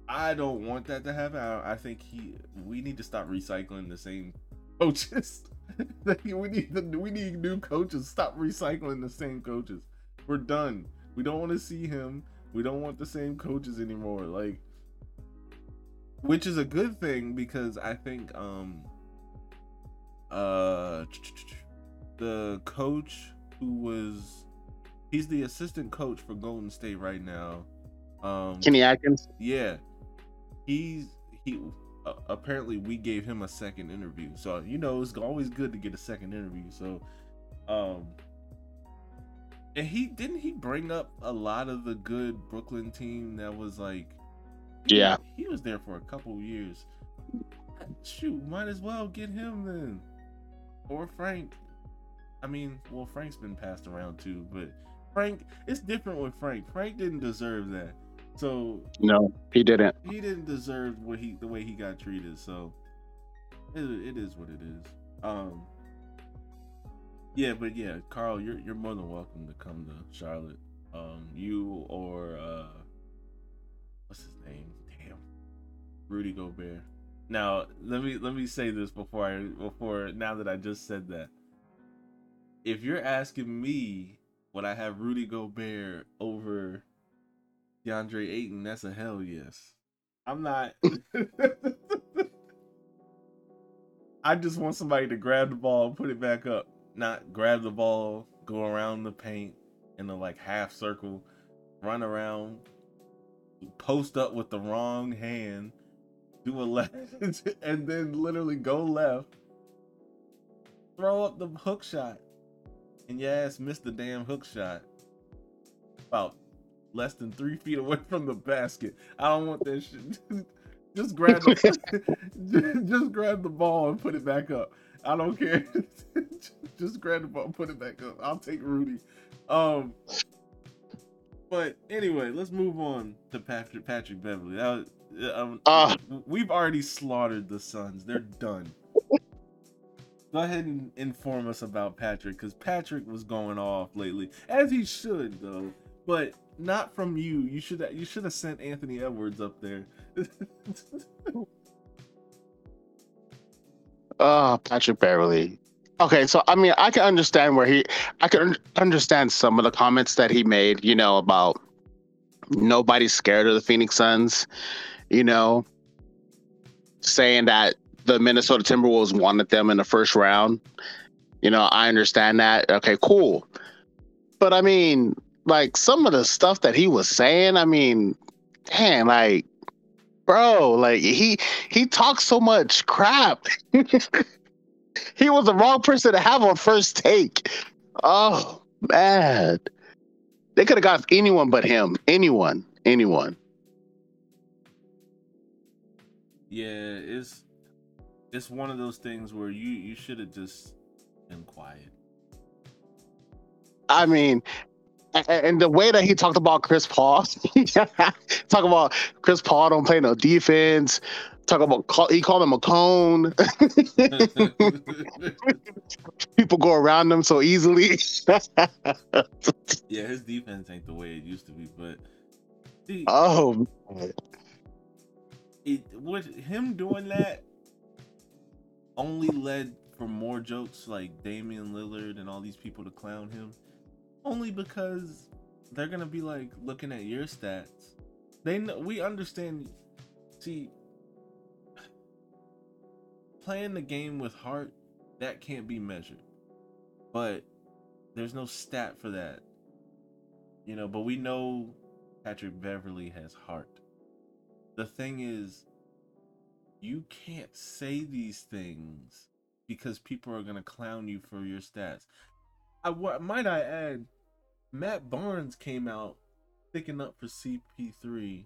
I don't want that to happen. I, I think he, we need to stop recycling the same coaches. We need the, we need new coaches. Stop recycling the same coaches. We're done. We don't want to see him. We don't want the same coaches anymore. Like, which is a good thing because I think um uh the coach who was he's the assistant coach for Golden State right now. Um Kenny Atkins. yeah. He's he uh, apparently we gave him a second interview. So, you know, it's always good to get a second interview. So, um and he didn't he bring up a lot of the good Brooklyn team that was like Yeah. he was there for a couple years. Shoot, might as well get him then. Or Frank. I mean, well, Frank's been passed around too, but Frank, it's different with Frank. Frank didn't deserve that. So No, he didn't. he didn't deserve what he the way he got treated. So it, it is what it is. Um. Yeah, but yeah, Karl, you're you're more than welcome to come to Charlotte. Um, you or uh, what's his name? Damn, Rudy Gobert. Now let me let me say this before I before now that I just said that. If you're asking me, would I have Rudy Gobert over DeAndre Ayton? That's a hell yes. I'm not. I just want somebody to grab the ball and put it back up, not grab the ball, go around the paint in a like half circle, run around, post up with the wrong hand, do a left, and then literally go left, throw up the hook shot, and ass missed the damn hook shot. About less than three feet away from the basket. I don't want that shit. just grab the, just grab the ball and put it back up. I don't care. just grab the ball and put it back up. I'll take Rudy. Um but anyway, let's move on to Patrick Patrick Beverley. That was, um, Ah. we've already slaughtered the Suns. They're done. Go ahead and inform us about Patrick because Patrick was going off lately, as he should though, but not from you. You should you should have sent Anthony Edwards up there. Oh, Patrick Beverley. Okay, so I mean, I can understand where he, I can un- understand some of the comments that he made. You know about nobody's scared of the Phoenix Suns. You know, saying that the Minnesota Timberwolves wanted them in the first round. You know, I understand that. Okay, cool. But I mean, like some of the stuff that he was saying, I mean, damn, like, bro, like he he talks so much crap. he was the wrong person to have on first take. Oh man, they could have got anyone but him. Anyone, anyone. Yeah, it's it's one of those things where you you should have just been quiet. I mean, and the way that he talked about Chris Paul, talk about Chris Paul don't play no defense. Talk about he called him a cone. People go around him so easily. yeah, his defense ain't the way it used to be, but see, oh, it with him doing that only led for more jokes like Damian Lillard and all these people to clown him. Only because they're gonna be like looking at your stats. They know we understand. See, playing the game with heart that can't be measured, but there's no stat for that. You know, but we know Patrick Beverley has heart. The thing is, you can't say these things because people are gonna clown you for your stats. I what might I add, Matt Barnes came out picking up for CP3.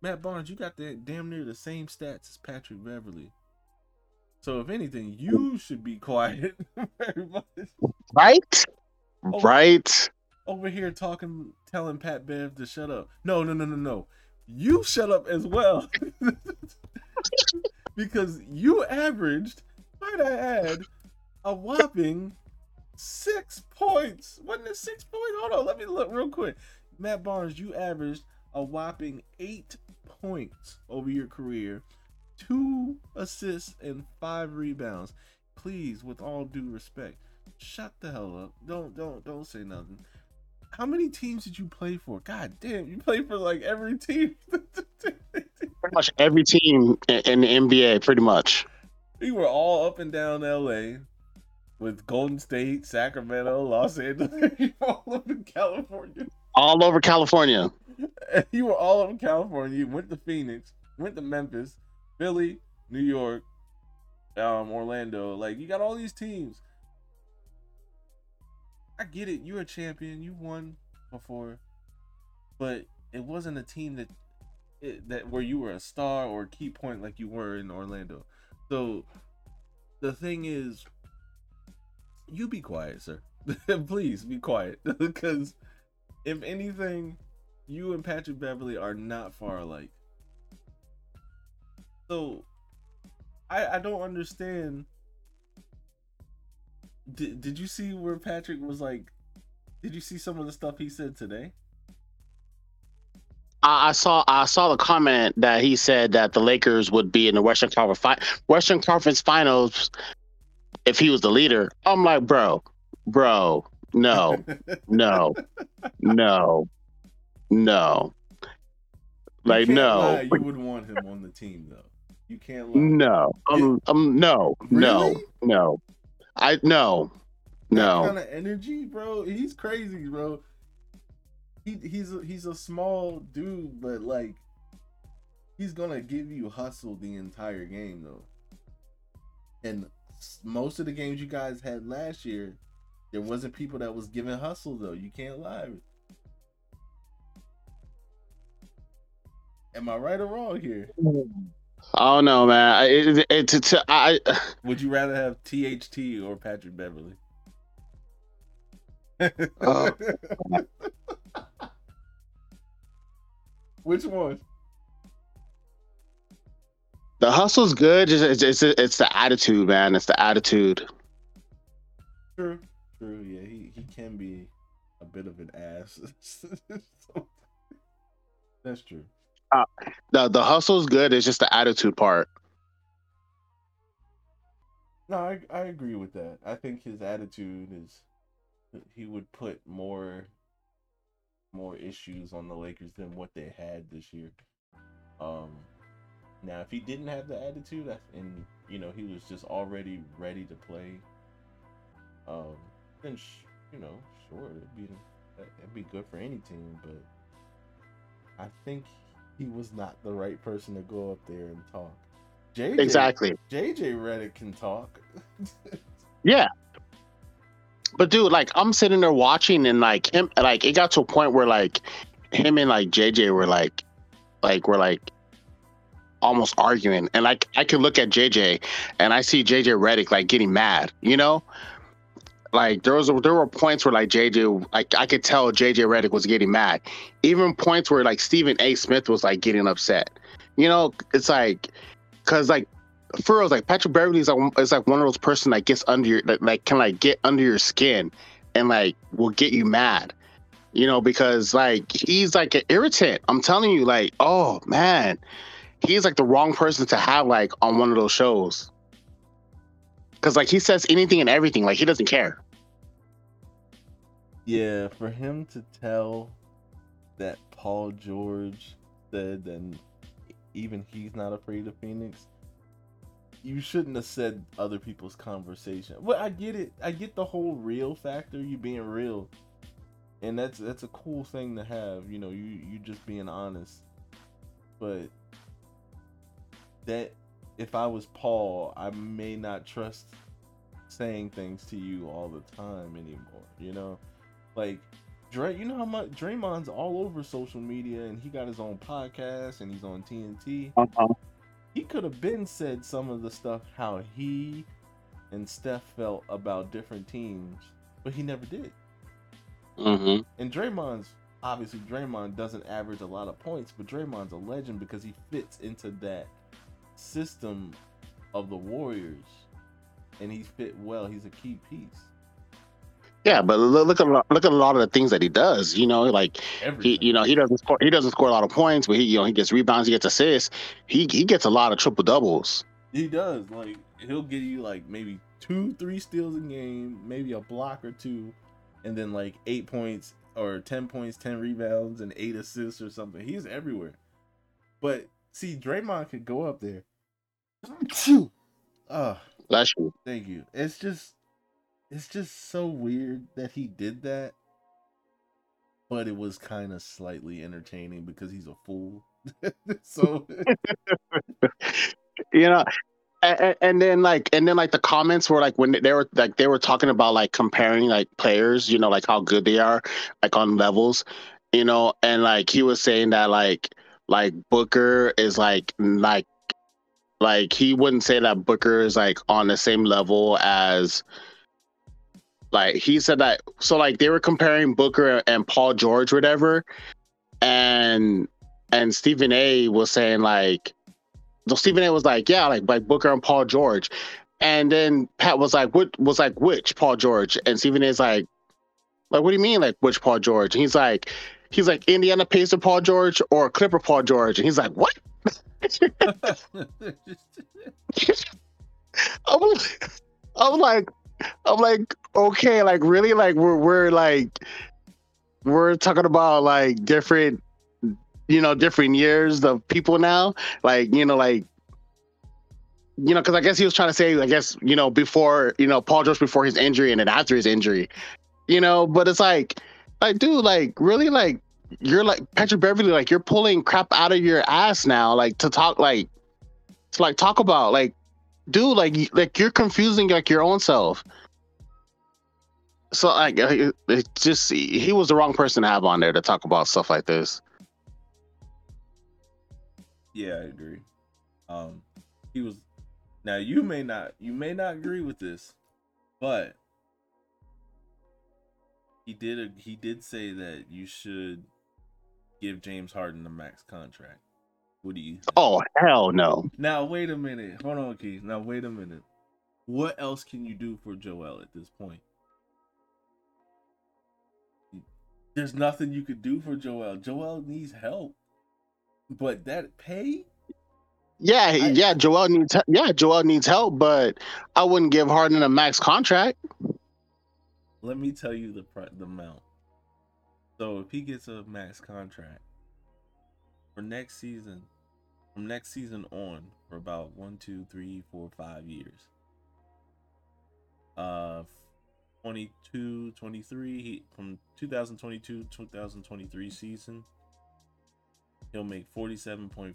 Matt Barnes, you got the damn near the same stats as Patrick Beverley. So if anything, you should be quiet. right? Over, right. Over here talking telling Pat Bev to shut up. No, no, no, no, no. You shut up as well. because you averaged, might I add, a whopping six points. Wasn't it six points? Hold on, let me look real quick. Matt Barnes, you averaged a whopping eight points over your career, two assists and five rebounds. Please, with all due respect, shut the hell up. Don't don't don't say nothing. How many teams did you play for? God damn, you played for like every team. pretty much every team in the NBA, pretty much. We were all up and down LA with Golden State, Sacramento, Los Angeles, all over California. All over California. you were all over California. You went to Phoenix, went to Memphis, Philly, New York, um, Orlando. Like you got all these teams. I get it. You're a champion. You won before, but it wasn't a team that it, that where you were a star or a key point like you were in Orlando. So the thing is, you be quiet, sir. Please be quiet, because if anything, you and Patrick Beverley are not far alike. So I I don't understand did, did you see where Patrick was like? Did you see some of the stuff he said today? I saw I saw the comment that he said that the Lakers would be in the Western Conference fi- Western Conference Finals if he was the leader. I'm like, bro, bro, no, no, no, no. Like no. Lie, you would want him on the team though. You can't lie. No. Um, um no, really? no, no. I no, no. kind of energy, bro. He's crazy, bro. He he's a, he's a small dude, but like he's gonna give you hustle the entire game though. And most of the games you guys had last year, there wasn't people that was giving hustle though. You can't lie. Am I right or wrong here? Oh no, man! It, it, it, it, I. Would you rather have THT or Patrick Beverley? uh, Which one? The hustle's good. It's, it's, it's the attitude, man. It's the attitude. True, true. Yeah, he, he can be a bit of an ass. That's true. Uh, the the hustle's good. It's just the attitude part. No, I I agree with that. I think his attitude is he would put more more issues on the Lakers than what they had this year. Um now if he didn't have the attitude and you know he was just already ready to play um then sh- you know sure it'd be it'd be good for any team but I think he was not the right person to go up there and talk. JJ, exactly. JJ Redick can talk. Yeah. But dude, like I'm sitting there watching and like him like it got to a point where like him and like JJ were like like we're like almost arguing. And like I can look at JJ and I see JJ Redick like getting mad, you know? Like there was there were points where like JJ like I could tell JJ Redick was getting mad. Even points where like Stephen A. Smith was like getting upset. You know, it's like cause like for real, like Patrick Beverley is like is like one of those person that gets under your that like can like get under your skin and like will get you mad. You know, because like he's like an irritant. I'm telling you, like, oh man, he's like the wrong person to have like on one of those shows. Cause like he says anything and everything, like he doesn't care. Yeah, for him to tell that Paul George said that even he's not afraid of Phoenix, you shouldn't have said other people's conversation. Well, I get it. I get the whole real factor, you being real. And that's that's a cool thing to have, you know, you you just being honest. But that if I was Paul, I may not trust saying things to you all the time anymore, you know? Like Dre, you know how much Draymond's all over social media and he got his own podcast and he's on TNT. Uh-huh. He could have been said some of the stuff how he and Steph felt about different teams, but he never did. Mm-hmm. And Draymond's obviously Draymond doesn't average a lot of points, but Draymond's a legend because he fits into that system of the Warriors, and he fit well. He's a key piece. Yeah, but look, look at a lot- look at a lot of the things that he does. You know, like he, you know, he doesn't score. He doesn't score a lot of points, but he, you know, he gets rebounds, he gets assists. He he gets a lot of triple doubles. He does. Like he'll give you like maybe two, three steals a game, maybe a block or two, and then like eight points or ten points, ten rebounds, and eight assists or something. He's everywhere. But see, Draymond could go up there. Ah, That's true. thank you. It's just, it's just so weird that he did that. But it was kind of slightly entertaining because he's a fool. so you know and, and then like and then like the comments were like when they were like they were talking about like comparing like players you know like how good they are like on levels you know and like he was saying that like like booker is like like like he wouldn't say that booker is like on the same level as like he said that so like they were comparing booker and paul george whatever and and stephen a was saying like so Stephen A was like, yeah, like like Booker and Paul George. And then Pat was like, what was like which Paul George? And Stephen A's like, like, what do you mean, like which Paul George? And he's like, he's like Indiana Pacer Paul George or Clipper Paul George. And he's like, what? I'm I'm like, I'm like, okay, like really, like we're we're like we're talking about like different, you know, different years of people now, like you know, like you know, because I guess he was trying to say, I guess you know, before you know, Paul George before his injury and then after his injury, you know, but it's like, like, dude, like really, like you're like Patrick Beverley, like you're pulling crap out of your ass now, like to talk, like to like talk about, like, dude, like like you're confusing like your own self. So like it, it just he was the wrong person to have on there to talk about stuff like this. Yeah, I agree. Um, he was. Now you may not, you may not agree with this, but he did. He did say that you should give James Harden the max contract. What do you? Think? Oh hell no! Now wait a minute. Hold on, Keith. Now wait a minute. What else can you do for Joel at this point? There's nothing you could do for Joel. Joel needs help. But that pay? Yeah, I- yeah, Joel needs yeah, Joel needs help, but I wouldn't give Harden a max contract. Let me tell you the the amount. So if he gets a max contract for next season, from next season on, for about one, two, three, four, five years. Uh 22, 23, he, from 2022 2023 season, he'll make 47.4.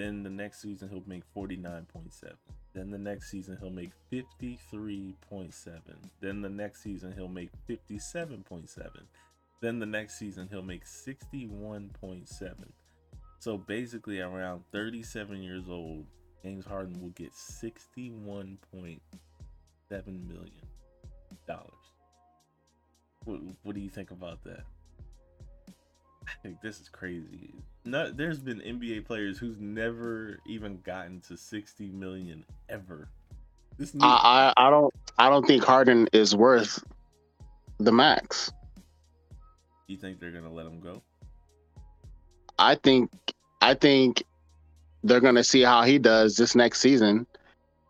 Then the next season he'll make 49.7. Then the next season he'll make 53.7. Then the next season he'll make 57.7. Then the next season he'll make 61.7. So basically around 37 years old, James Harden will get 61.7 million dollars. What, what do you think about that? I think this is crazy. No, there's been NBA players who's never even gotten to 60 million ever. This new- I, I I don't I don't think Harden is worth the max. You think they're gonna let him go? I think I think they're gonna see how he does this next season,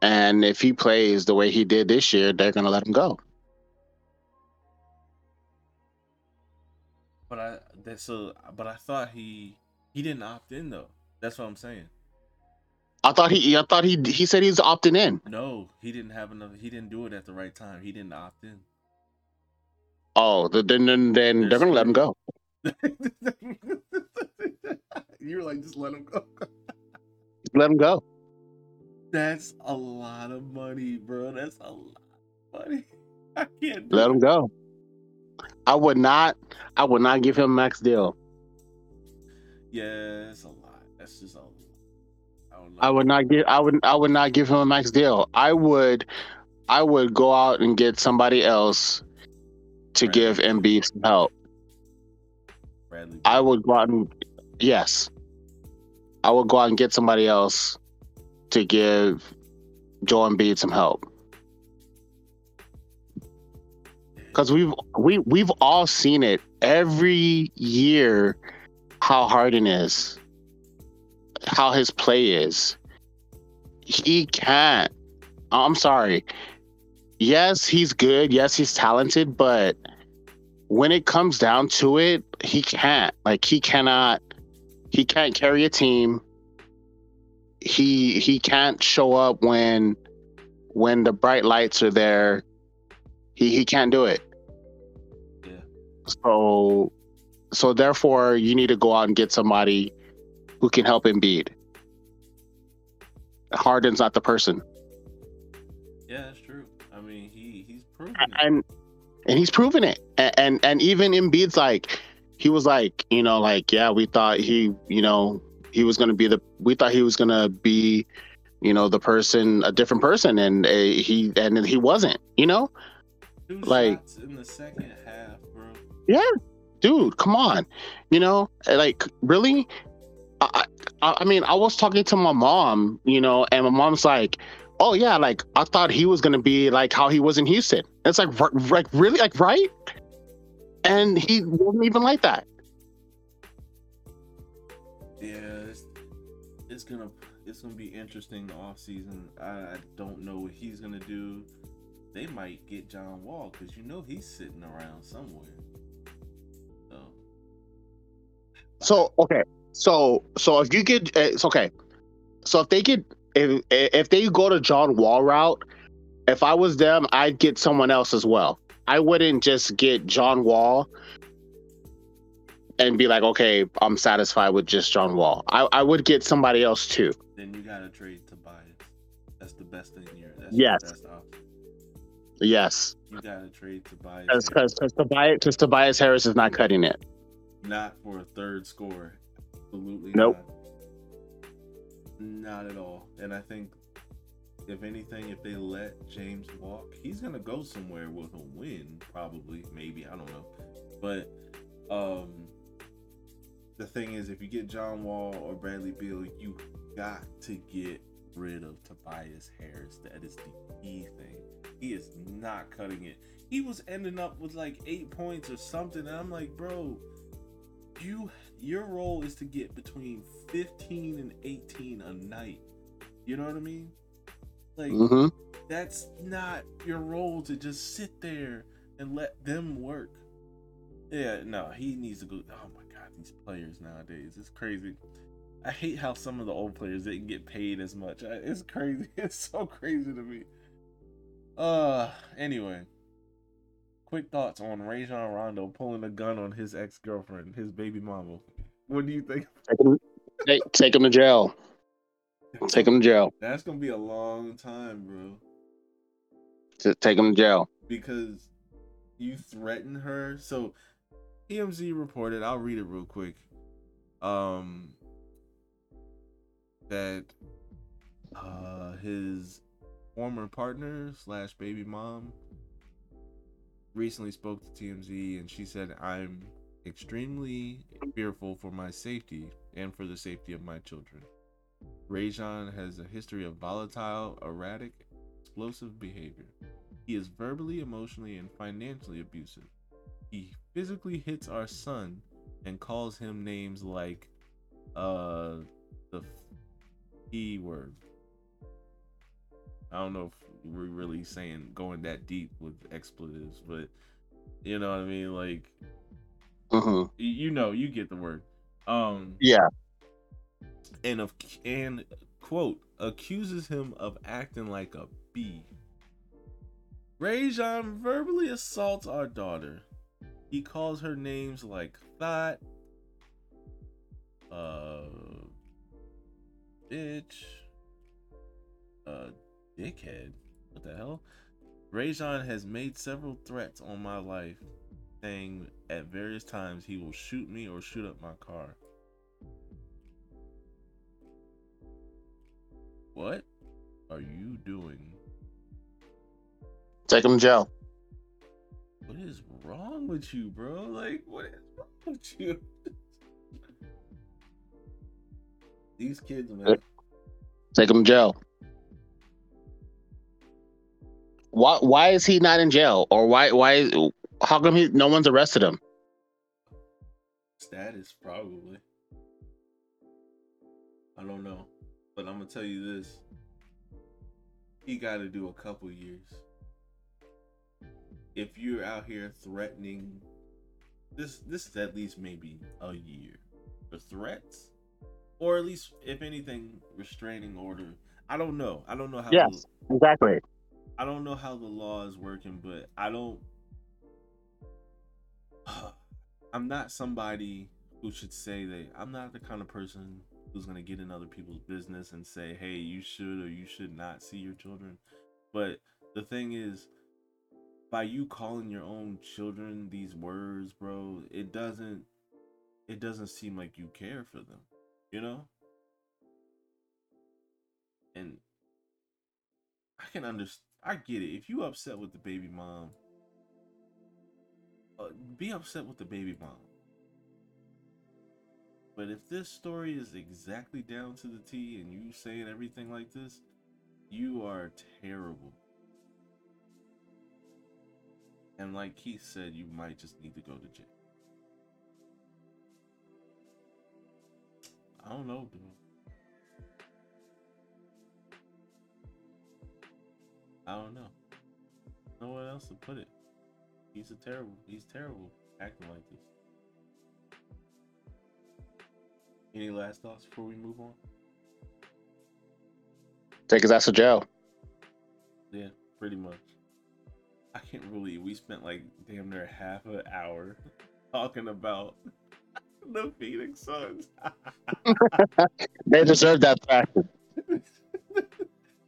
and if he plays the way he did this year, they're gonna let him go. But I that so but I thought he he didn't opt in though. That's what I'm saying. I thought he I thought he he said he's opting in. No, he didn't have enough. He didn't do it at the right time. He didn't opt in. Oh, then then then they're gonna let him go. You're like, just let him go. let him go. That's a lot of money, bro. That's a lot of money. I can't. let him go. I would not. I would not give him max deal. Yeah, it's a lot. That's just a. I, I would not give. I would. I would not give him a max deal. I would. I would go out and get somebody else to Bradley. give Embiid some help. Bradley. I would go out and yes, I would go out and get somebody else to give Joel Embiid some help. because we've we we've all seen it every year how Harden is, how his play is. He can't. I'm sorry. Yes, he's good. Yes, he's talented, but when it comes down to it, he can't. Like he cannot. He can't carry a team. He he can't show up when when the bright lights are there he he can't do it. Yeah. So so therefore you need to go out and get somebody who can help Embiid. Harden's not the person. Yeah, that's true. I mean, he he's proven it. And and he's proven it. And, and and even Embiid's like he was like, you know, like yeah, we thought he, you know, he was going to be the we thought he was going to be you know the person a different person and uh, he and he wasn't you know Two like in the second half, bro. Yeah, dude, come on. You know, like really. I, I, mean, I was talking to my mom, you know, and my mom's like, "Oh yeah, like I thought he was gonna be like how he was in Houston." it's like, like really, like right? And he wasn't even like that. Yeah, it's, it's gonna it's gonna be interesting the off season. I, I don't know what he's gonna do they might get John Wall because you know he's sitting around somewhere. So okay, so so if you get eh, it's okay, so if they get if eh, if they go to John Wall route, if I was them, I'd get someone else as well. I wouldn't just get John Wall and be like, okay, I'm satisfied with just John Wall. I, I would get somebody else too. Then you gotta trade Tobias. That's the best thing here. That's yes. Yes. You got to trade Tobias. Because Tobias, Tobias Harris is not cutting it. Not for a third score. Absolutely nope. Not. not at all. And I think, if anything, if they let James walk, he's going to go somewhere with a win, probably. Maybe. I don't know. But um, the thing is, if you get John Wall or Bradley Beal, you got to get rid of Tobias Harris. That is the key thing. He is not cutting it. He was ending up with like eight points or something. And I'm like, bro, you your role is to get between 15 and 18 a night. You know what I mean? Like mm-hmm. that's not your role to just sit there and let them work. Yeah, no, he needs to go. Oh my god, these players nowadays, it's crazy. I hate how some of the old players didn't get paid as much. It's crazy. It's so crazy to me. Uh, anyway. Quick thoughts on Rajon Rondo pulling a gun on his ex girlfriend, his baby mama. What do you think? Take him, take, take him to jail. Take him to jail. That's gonna be a long time, bro. Just take him to jail. Because you threaten her. So TMZ reported, I'll read it real quick. Um that uh his former partner slash baby mom recently spoke to TMZ and she said, I'm extremely fearful for my safety and for the safety of my children. Rajon has a history of volatile, erratic, explosive behavior. He is verbally, emotionally, and financially abusive. He physically hits our son and calls him names like uh the E word. I don't know if we're really saying going that deep with expletives, but you know what I mean. Like, hmm you know, you get the word. Um, Yeah. and of and quote accuses him of acting like a bee. Rajon verbally assaults our daughter. He calls her names like thought, uh, bitch, uh, dickhead. What the hell? Rajon has made several threats on my life, saying at various times he will shoot me or shoot up my car. What are you doing? Take him to jail. What is wrong with you, bro? Like, what is wrong with you? These kids, man. Take him to jail. Why? Why is he not in jail? Or why? Why? How come he? No one's arrested him. Status, probably. I don't know. But I'm going to tell you this. He got to do a couple years. If you're out here threatening, this this is at least maybe a year. The threats, or at least if anything, restraining order. I don't know. I don't know how. Yes. Exactly. I don't know how the law is working, but I don't. I'm not somebody who should say that. I'm not the kind of person who's gonna get in other people's business and say, "Hey, you should or you should not see your children." But the thing is, by you calling your own children these words, bro, it doesn't. It doesn't seem like you care for them, you know. And I can understand. I get it. If you upset with the baby mom, uh, be upset with the baby mom. But if this story is exactly down to the T and you saying everything like this, you are terrible. And like Keith said, you might just need to go to jail. I don't know, dude. I don't know. No one else to put it. He's a terrible. He's terrible acting like this. Any last thoughts before we move on? Take his ass to jail. Yeah, pretty much. I can't believe we spent like damn near half an hour talking about the Phoenix Suns. They deserve that practice.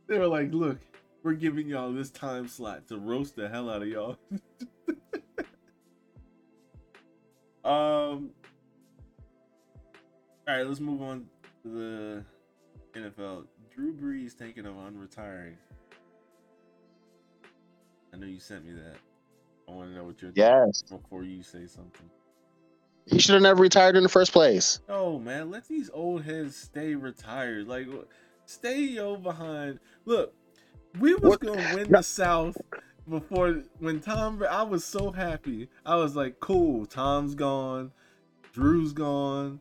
they were like, look, we're giving y'all this time slot to roast the hell out of y'all. um all right, let's move on to the NFL. Drew Brees thinking of unretiring. I know you sent me that. I want to know what you're Yes. before you say something. He should have never retired in the first place. No, man, let these old heads stay retired. Like, stay yo behind. Look, we was What- gonna win No. the South before when Tom. I was so happy. I was like, cool. Tom's gone. Drew's gone.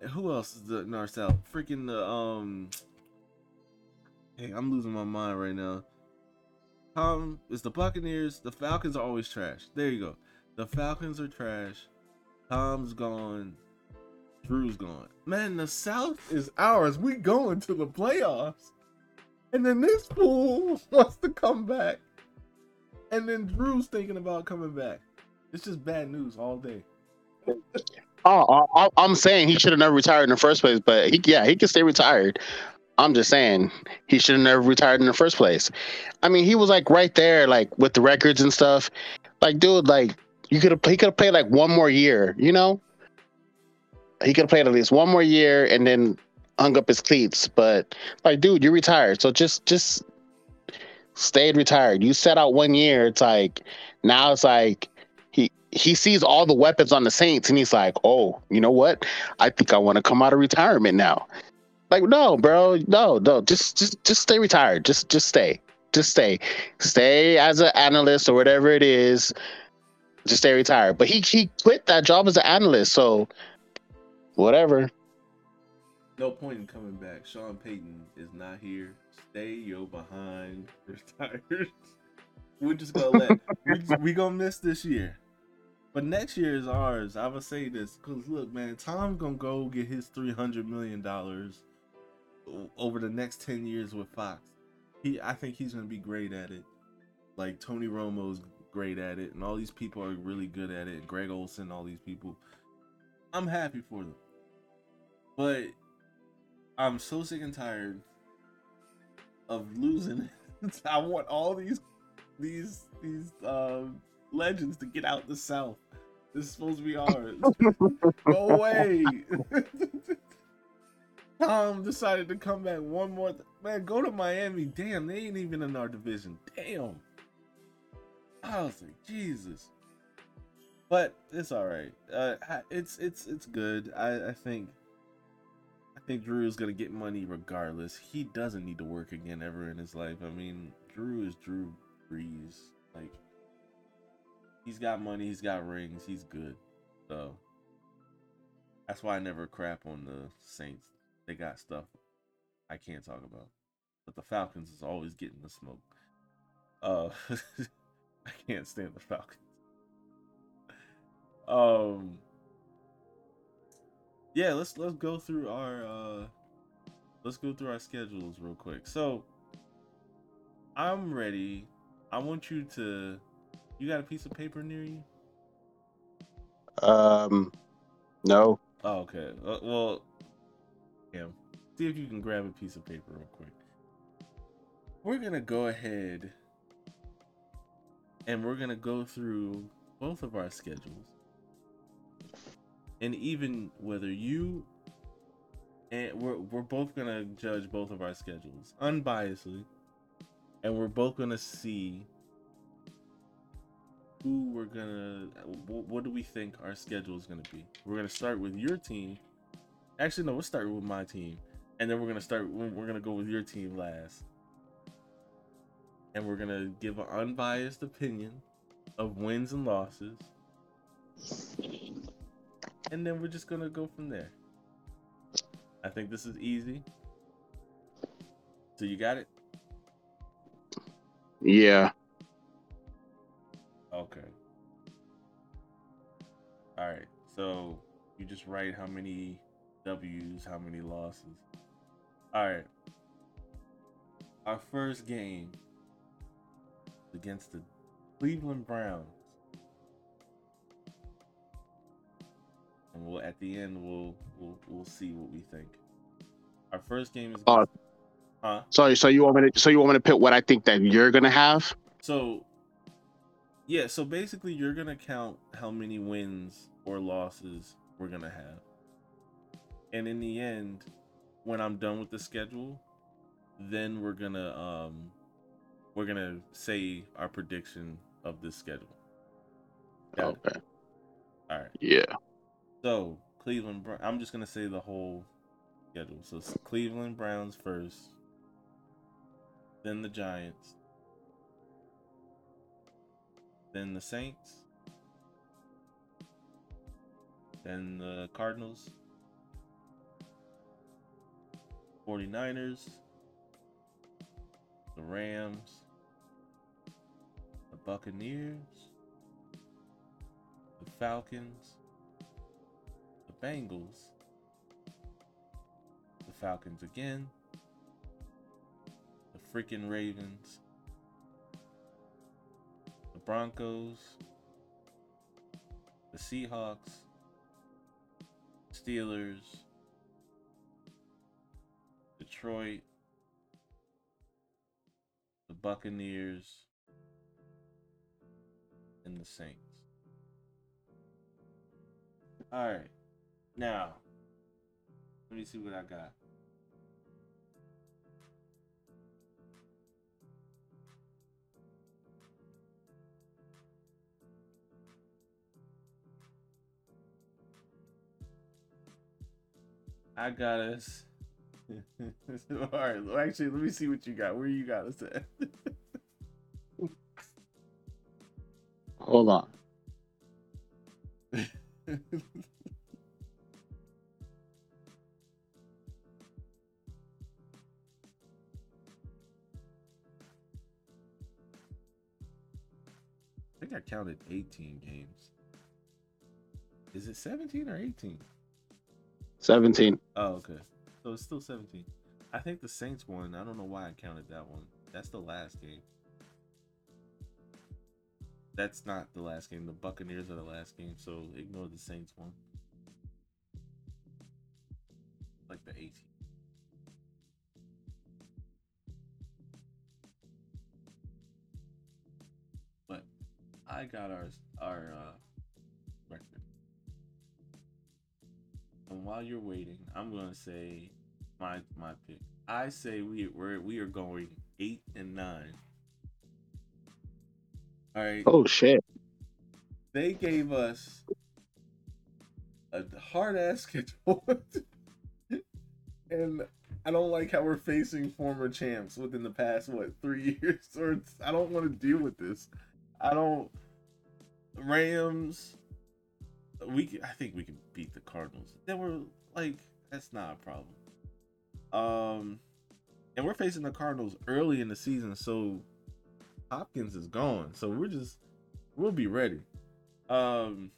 And who else is the- in our South? Freaking the um. Hey, I'm losing my mind right now. Tom is the Buccaneers. The Falcons are always trash. There you go. The Falcons are trash. Tom's gone. Drew's gone. Man, the South is ours. We going to the playoffs. And then this fool wants to come back. And then Drew's thinking about coming back. It's just bad news all day. Oh, I, I'm saying he should have never retired in the first place, but he, yeah, he can stay retired. I'm just saying he should have never retired in the first place. I mean, he was like right there, like with the records and stuff. Like, dude, like you could have he could have played like one more year, you know? He could have played at least one more year and then hung up his cleats. But like, dude, you're retired, so just just stayed retired. You set out one year. It's like now it's like he he sees all the weapons on the Saints and he's like, oh, you know what? I think I want to come out of retirement now. Like, no, bro, no, no, just just just stay retired. Just just stay. Just stay. Stay as an analyst or whatever it is. Just stay retired. But he he quit that job as an analyst, so whatever. No point in coming back. Sean Payton is not here. Stay yo behind. Retired. We're just gonna let we, we gonna miss this year. But next year is ours. I would say this because look, man, Tom's gonna go get his three hundred million dollars over the next 10 years with Fox. He I think he's to be great at it. Like Tony Romo's great at it and all these people are really good at it. Greg Olsen, all these people. I'm happy for them. But I'm so sick and tired of losing. I want all these these these uh, legends to get out the south. This is supposed to be ours. Go away. Tom decided to come back one more. Th- Man, go to Miami. Damn, they ain't even in our division. Damn. I was like, Jesus. But it's all right. Uh, it's it's it's good. I I think. Think Drew is gonna get money regardless. He doesn't need to work again ever in his life. I mean, Drew is Drew Brees. Like, he's got money. He's got rings. He's good. So that's why I never crap on the Saints they got stuff I can't talk about. But the Falcons is always getting the smoke. Uh I can't stand the Falcons. Um Yeah, let's let's go through our uh let's go through our schedules real quick. So I'm ready. I want you to you got a piece of paper near you? Um no. Oh, okay. Uh, well, yeah. See if you can grab a piece of paper real quick. We're gonna go ahead and we're gonna go through both of our schedules. And even whether you and we're we're both gonna judge both of our schedules unbiasedly. And we're both gonna see who we're gonna what do we think our schedule is gonna be. We're gonna start with your team Actually, no. We'll start with my team, and then we're gonna start. We're gonna go with your team last, and we're gonna give an unbiased opinion of wins and losses, and then we're just gonna go from there. I think this is easy. So you got it? Yeah. Okay. All right. So you just write how many W's, how many losses. All right. Our first game against the Cleveland Browns. And we'll at the end we'll we'll we'll see what we think. Our first game is uh, huh? Sorry, so you want me to so you want me to pick what I think that you're gonna have? So yeah, so basically you're gonna count how many wins or losses we're gonna have and in the end when i'm done with the schedule then we're gonna um we're gonna say our prediction of this schedule Got okay it? all right yeah so cleveland i'm just gonna say the whole schedule. So cleveland browns first then the giants then the saints then the cardinals 49ers, the Rams, the Buccaneers, the Falcons, Bengals, the Falcons again, the freaking Ravens, the Broncos, the Seahawks, Steelers, Detroit, the Buccaneers, and the Saints. All right. Now, let me see what I got. I got us. All right. well, Actually, let me see what you got. Where you got us at? Hold on. think I counted 18 games. Is it 17 or 18? 17. Oh, okay. So it's still 17. I think the Saints won. I don't know why I counted that one. That's the last game. That's not the last game. The Buccaneers are the last game, so ignore the Saints one. I got our our uh, record. And while you're waiting, I'm gonna say my my pick. I say we we're, we are going eight and nine. All right. Oh, shit. They gave us a hard ass schedule, and I don't like how we're facing former champs within the past what three years. Or I don't want to deal with this. I don't. Rams. We can, I think we can beat the Cardinals. They were like that's not a problem. Um, and we're facing the Cardinals early in the season, so Hopkins is gone. So we're just we'll be ready. Um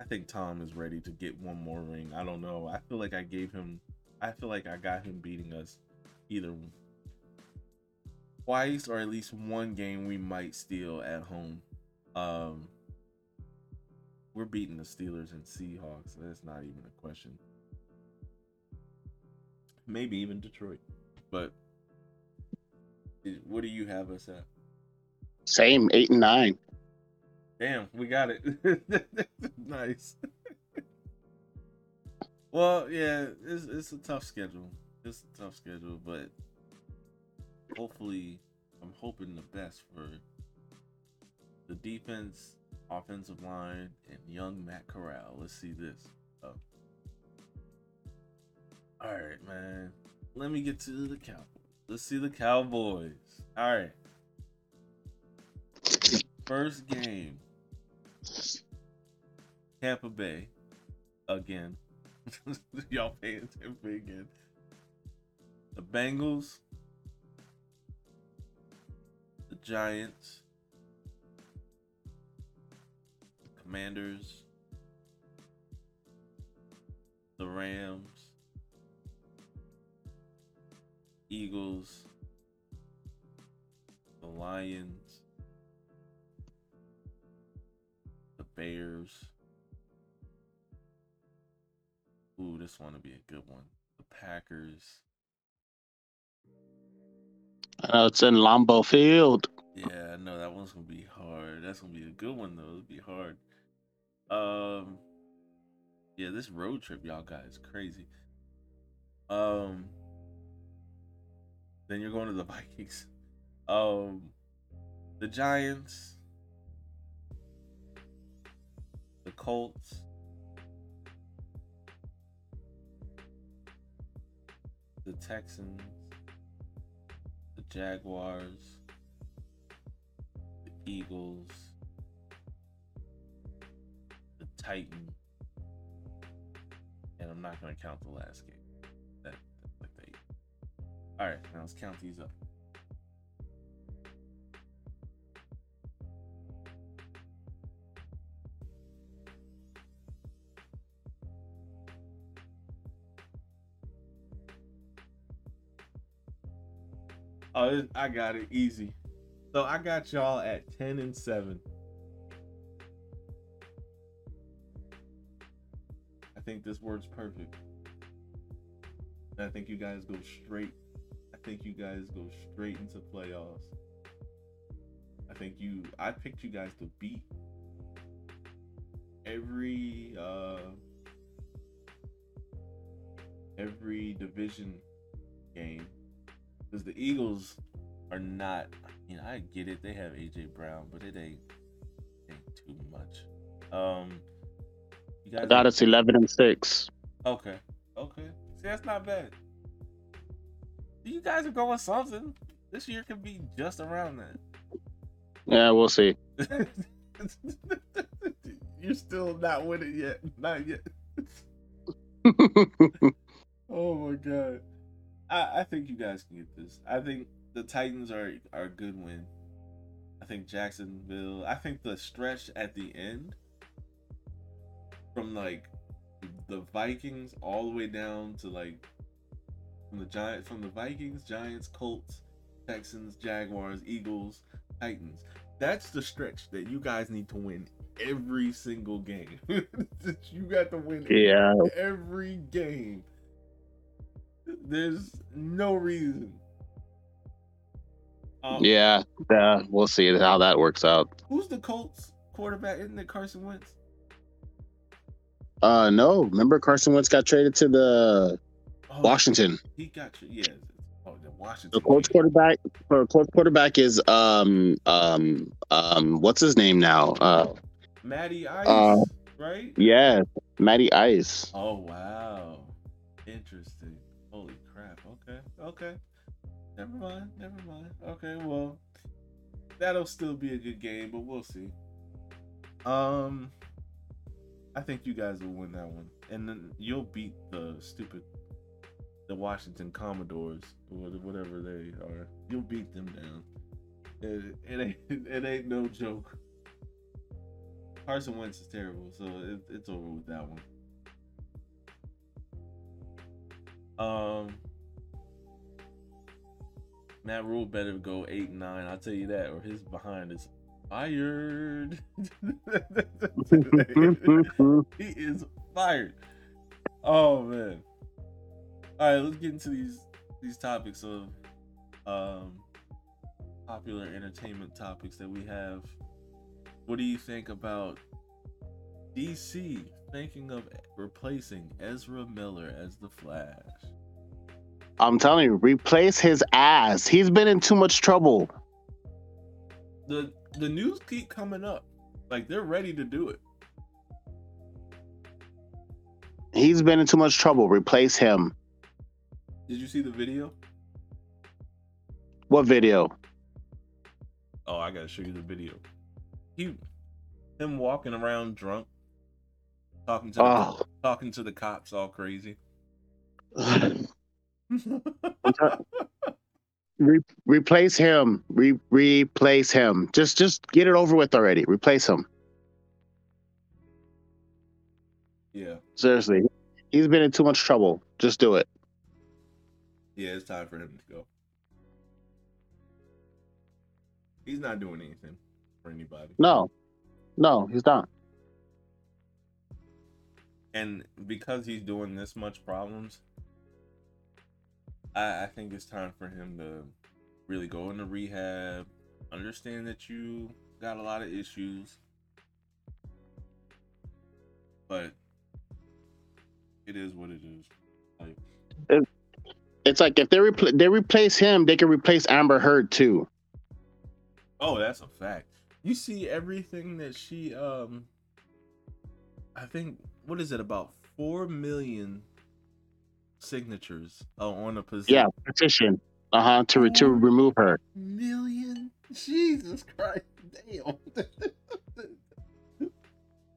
I think Tom is ready to get one more ring. I don't know. I feel like I gave him I feel like I got him beating us either twice or at least one game we might steal at home. Um we're beating the Steelers and Seahawks. That's not even a question. Maybe even Detroit. But what do you have us at? Same, 8 and 9. Damn, we got it. nice. well, yeah, it's it's a tough schedule. It's a tough schedule, but hopefully, I'm hoping the best for the defense, offensive line, and young Matt Corral. Let's see this. Oh. All right, man. Let me get to the Cowboys. Let's see the Cowboys. All right. First game. Tampa Bay again. Y'all paying Bay again. The Bengals. Giants. Commanders. The Rams. Eagles, the Lions, the Bears. Ooh, this one will be a good one. The Packers. Know it's in Lambeau Field. Yeah, I know that one's gonna be hard. That's gonna be a good one though. It'll be hard. Um, yeah, this road trip y'all got is crazy. Um, then you're going to the Vikings. Um, the Giants, the Colts, the Texans, the Jaguars, Eagles, the Titans, and I'm not going to count the last game. That, that they. All right, now let's count these up. Oh, I got it easy. So I got y'all at ten and seven. I think this works perfect. I think you guys go straight. I think you guys go straight into playoffs. I think you. I picked you guys to beat every uh every division game because the Eagles are not. You know, I get it. They have AJ Brown, but it ain't ain't too much. Um, you guys I got us eleven and six. Okay, okay. See, that's not bad. You guys are going something. This year could be just around that. Yeah, we'll see. You're still not winning yet. Not yet. oh my god. I, I think you guys can get this. I think the Titans are are a good win. I think Jacksonville. I think the stretch at the end from like the Vikings all the way down to like from the Giant from the Vikings, Giants, Colts, Texans, Jaguars, Eagles, Titans. That's the stretch that you guys need to win every single game. you got to win yeah. every game. There's no reason. Um, yeah, yeah, we'll see how that works out. Who's the Colts quarterback? Isn't it Carson Wentz? Uh, no. Remember Carson Wentz got traded to the oh, Washington. He got yeah. Oh, the Washington. The Colts quarterback for Colts quarterback is um um um what's his name now? Uh, Matty Ice, uh, right? Yeah, Matty Ice. Oh wow, interesting. Holy crap. Okay, okay. Never mind. Never mind. Okay, well, that'll still be a good game, but we'll see. Um, I think you guys will win that one, and then you'll beat the stupid, the Washington Commodores, or whatever they are. You'll beat them down. It, it ain't it ain't no joke. Carson Wentz is terrible, so it, it's over with that one. Um, Matt Rhule better go eight nine. I'll tell you that, or his behind is fired. he is fired. Oh man. All right, let's get into these these topics of um popular entertainment topics that we have. What do you think about DC thinking of replacing Ezra Miller as the Flash? I'm telling you, replace his ass. He's been in too much trouble. The the news keep coming up. Like they're ready to do it. He's been in too much trouble. Replace him. Did you see the video? What video? Oh, I gotta show you the video. He him walking around drunk, talking to oh. the, talking to the cops all crazy. Re- replace him. Re- replace him. Just just get it over with already. Replace him. Yeah. Seriously. He's been in too much trouble. Just do it. Yeah, it's time for him to go. He's not doing anything for anybody. No. No, he's not. And because he's doing this much problems, I, I think it's time for him to really go into rehab, understand that you got a lot of issues, but it is what it is. Like, it's like if they repl- they replace him, they can replace Amber Heard too. Oh, that's a fact. You see everything that she um I think what is it about 4 million signatures uh, on a petition. Yeah, petition. Uh huh. To to remove her. Million. Jesus Christ! Damn.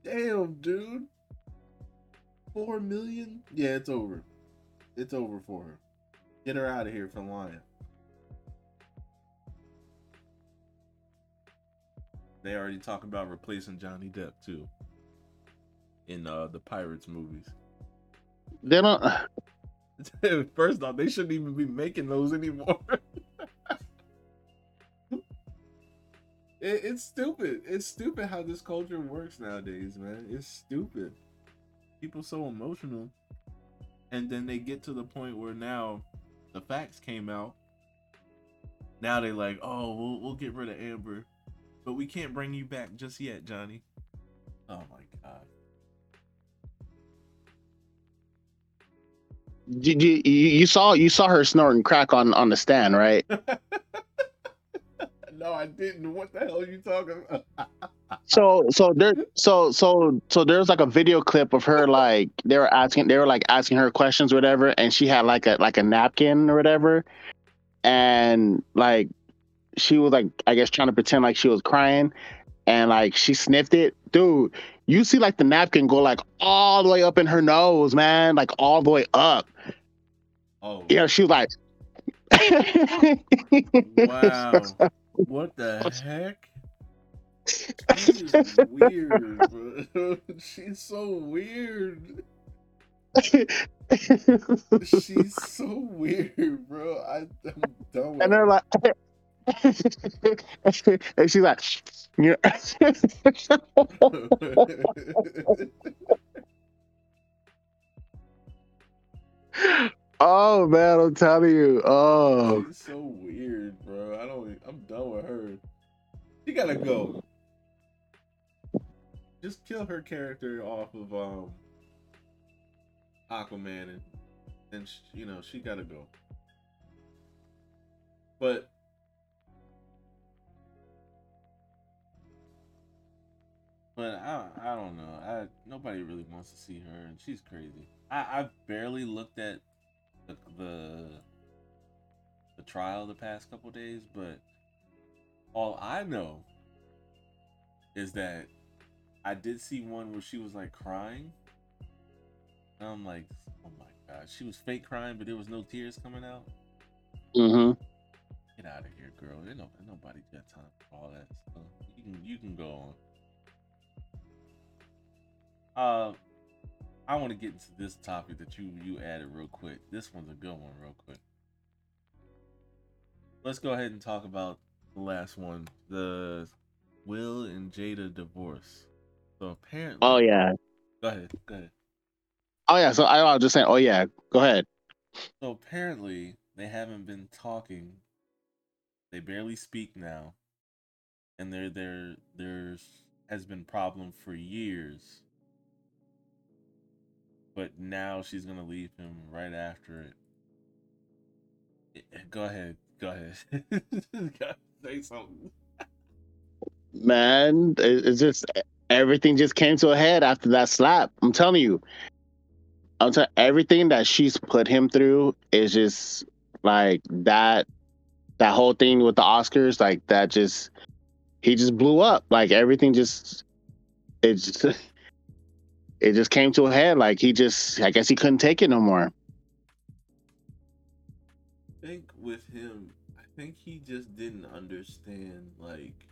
Damn, dude. Four million? Yeah, it's over. It's over for her. Get her out of here from lying. They already talk about replacing Johnny Depp too. In uh the Pirates movies. They don't First off, they shouldn't even be making those anymore. it, it's stupid. It's stupid how this culture works nowadays, man. It's stupid. people so emotional, and then they get to the point where now the facts came out. Now they like, oh, we'll we'll get rid of Amber, but we can't bring you back just yet, Johnny. Oh my Did you, you saw you saw her snorting crack on on the stand, right? no, I didn't. What the hell are you talking about? so so there so so so there's like a video clip of her like they were asking they were like asking her questions or whatever and she had like a like a napkin or whatever and like she was like i guess trying to pretend like she was crying and like she sniffed it dude you see like the napkin go like all the way up in her nose man like all the way up Oh, yeah she was like wow. What the heck? She's weird, bro. She's so weird. She's so weird, bro. I, I'm done with and they're like and she's like you oh man i'm telling you oh She's so weird, bro. I don't. I'm done with her. She gotta go. Just kill her character off of um Aquaman, and and you know she gotta go. But but I I don't know. I nobody really wants to see her, and she's crazy. I I barely looked at the the the trial the past couple days, but all I know is that I did see one where she was like crying. And I'm like, oh my god, she was fake crying, but there was no tears coming out. Mm-hmm. Get out of here, girl. Ain't no, nobody got time for all that. So you can you can go on. Uh, I want to get into this topic that you you added real quick. This one's a good one, real quick. Let's go ahead and talk about the last one, the Will and Jada divorce. So apparently, oh yeah go ahead, go ahead. oh yeah so i I was just saying oh yeah go ahead So apparently they haven't been talking. They barely speak now. And there there there's has been problem for years. But now she's gonna leave him right after it. Go ahead. Go ahead. Say something. man it's just everything just came to a head after that slap i'm telling you i'm telling everything that she's put him through is just like that that whole thing with the oscars like that just he just blew up like everything just it's just it just came to a head like he just i guess he couldn't take it no more I think with him, I think he just didn't understand like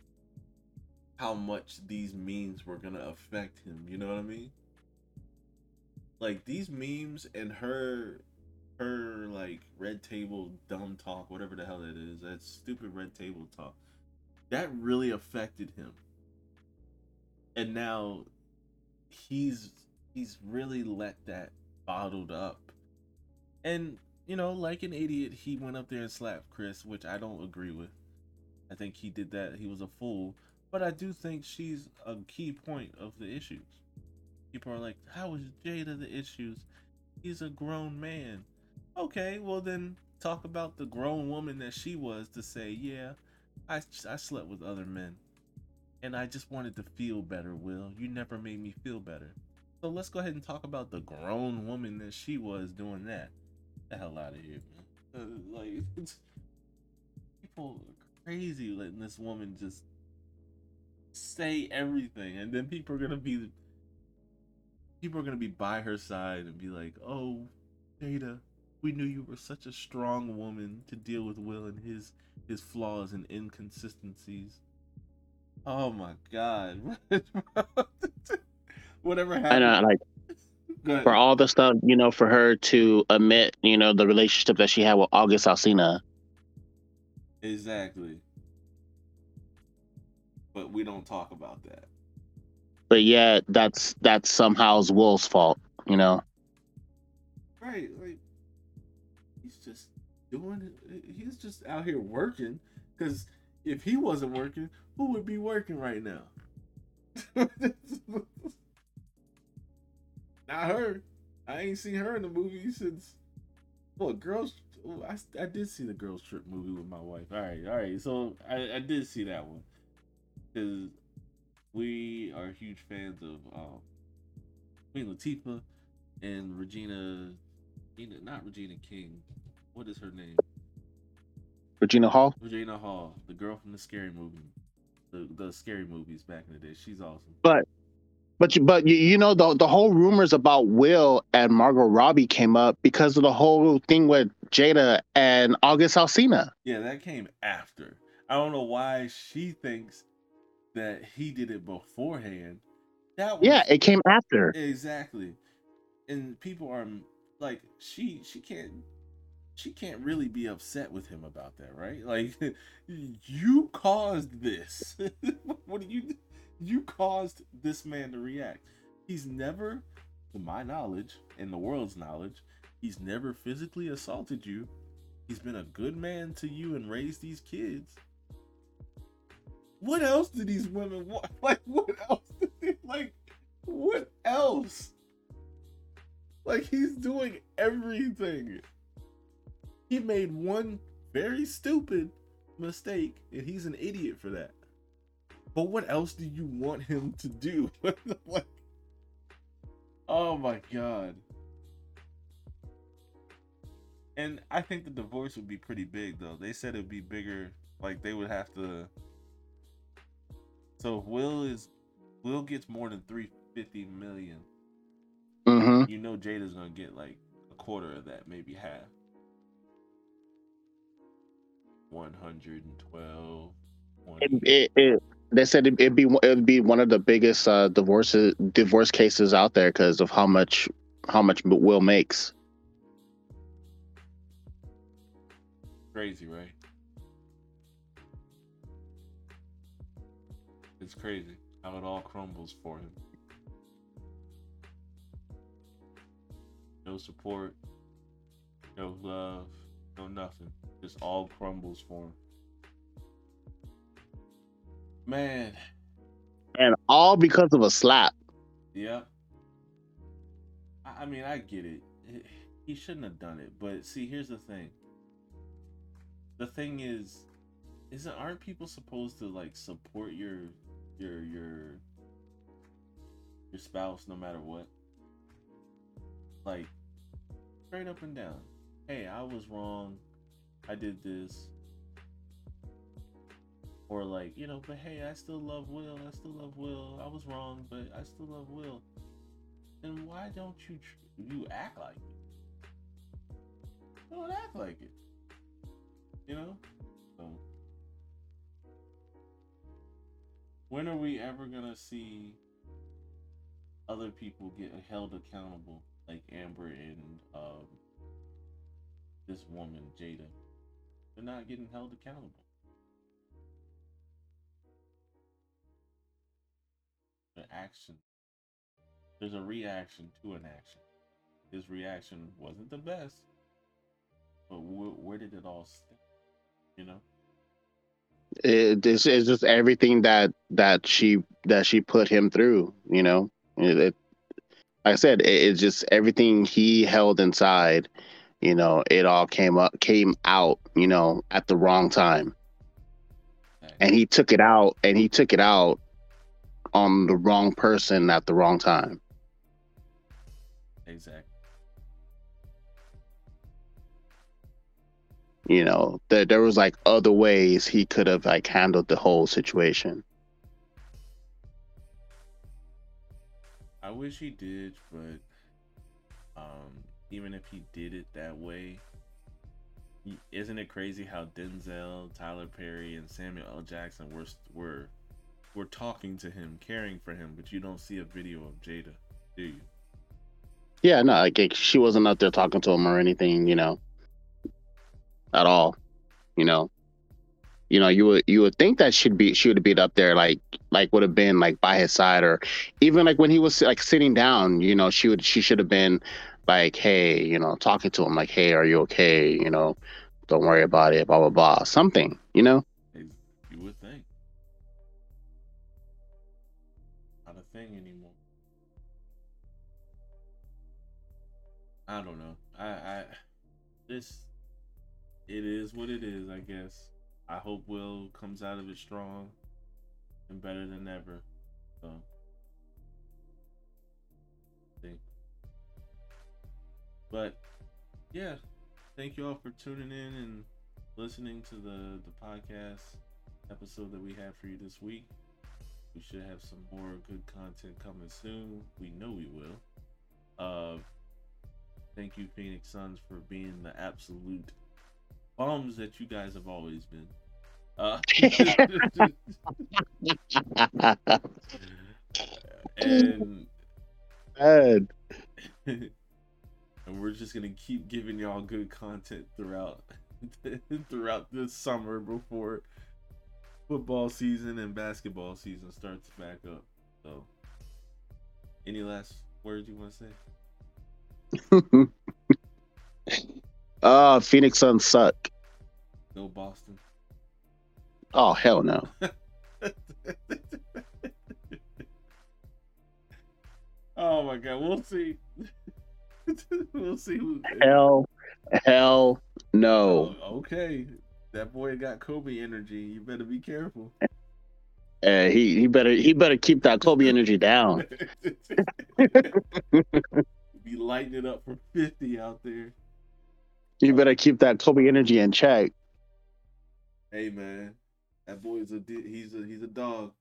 how much these memes were gonna affect him. You know what I mean? Like these memes and her, her like red table dumb talk, whatever the hell that is, that stupid red table talk, that really affected him. And now he's he's really let that bottled up. And you know, like an idiot, he went up there and slapped Chris, which I don't agree with. I think he did that. He was a fool. But I do think she's a key point of the issues. People are like, how is Jada the issues? He's a grown man. Okay, well then talk about the grown woman that she was to say, yeah, I, I slept with other men. And I just wanted to feel better, Will. You never made me feel better. So let's go ahead and talk about the grown woman that she was doing that the hell out of here, man. Uh, like, people are crazy letting this woman just say everything, and then people are gonna be people are gonna be by her side and be like, "Oh, Jada, we knew you were such a strong woman to deal with Will and his his flaws and inconsistencies." Oh my god, whatever happened? and uh, like for all the stuff you know for her to admit you know the relationship that she had with august alsina Exactly. But we don't talk about that. but yet that's that's somehow will's fault you know. Right, like he's just doing it. He's just out here working. Because if he wasn't working, who would be working right now? Not her. I ain't seen her in the movie since. Well, girls. oh, I, I did see the girls trip movie with my wife. All right, all right. So I, I did see that one because we are huge fans of um, Queen Latifah and Regina. Regina, not Regina King. What is her name? Regina Hall. Regina Hall, the girl from the scary movie, the the scary movies back in the day. She's awesome. But but you, but you, you know the the whole rumors about Will and Margot Robbie came up because of the whole thing with Jada and August Alsina. Yeah, that came after. I don't know why she thinks that he did it beforehand. That was, Yeah, it came after. exactly. And people are like, she she can't she can't really be upset with him about that, right? Like, you caused this. what do you? You caused this man to react. He's never, to my knowledge and the world's knowledge, he's never physically assaulted you. He's been a good man to you and raised these kids. What else do these women want? Like, what else? They, like, what else? Like, he's doing everything. He made one very stupid mistake, and he's an idiot for that. But what else do you want him to do? like, oh my god. And I think the divorce would be pretty big, though. They said it'd be bigger. Like they would have to. So if Will is Will gets more than three fifty million. hmm You know Jada's gonna get like a quarter of that, maybe half. 112. It, it, it, they said it, it'd be it'd be one of the biggest uh, divorces divorce cases out there because of how much how much Will makes. Crazy, right? It's crazy how it all crumbles for him. No support, no love, no nothing. Just all crumbles for him. Man, and all because of a slap. yeah. I, mean, I get it. It- He shouldn't have done it. But see, here's the thing. The thing is, isn't aren't people supposed to like support your your your your spouse no matter what? Like straight up and down. Hey, I was wrong. I did this. Or like, you know, but hey, I still love Will. I still love Will. I was wrong, but I still love Will. Then why don't you tr- you act like it? Don't act like it. You know? So when are we ever gonna see other people get held accountable like Amber and um, this woman Jada? They're not getting held accountable. The action. There's a reaction to an action. His reaction wasn't the best, but wh- where did it all stem? You know? It, this is just everything that that she that she put him through. You know, it, it, like I said, it, it's just everything he held inside. You know, it all came up, came out. You know, at the wrong time, and he took it out, and he took it out on the wrong person at the wrong time. Exactly. You know, there there was like other ways he could have like handled the whole situation. I wish he did, but um, even if he did it that way, isn't it crazy how Denzel, Tyler Perry, and Samuel L. Jackson were were were talking to him, caring for him, but you don't see a video of Jada, do you? Yeah, no, like she wasn't out there talking to him or anything, you know, at all. You know, You know, you would you would think that should be she would be up there like like would have been like by his side or even like when he was like sitting down, you know, she would she should have been like, hey, you know, talking to him like, hey, are you okay? You know, don't worry about it, blah blah blah. Something, you know? You would think. Not a thing anymore. I don't know. I I this it is what it is, I guess. I hope Will comes out of it strong and better than ever. So But yeah, thank you all for tuning in and listening to the the podcast episode that we have for you this week. We should have some more good content coming soon. We know we will. Uh thank you Phoenix Suns for being the absolute bums that you guys have always been. Uh, and. and we're just gonna keep giving y'all good content throughout throughout this summer before football season and basketball season starts back up. So, any last words you want to say? uh Phoenix Suns suck. Go Boston. Oh hell no. oh my god, we'll see. we'll see who. Hell hell no. Oh, okay, that boy got Kobe energy. You better be careful. Uh, he he better he better keep that Kobe energy down. be lighting it up for fifty out there. You better keep that Kobe energy in check. Hey man, that boy is a he's a he's a dog.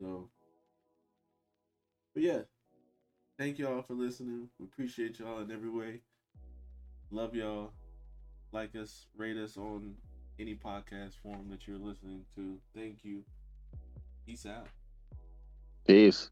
So, but yeah, thank y'all for listening. We appreciate y'all in every way. Love y'all. Like us, rate us on any podcast form that you're listening to. Thank you. Peace out. Peace.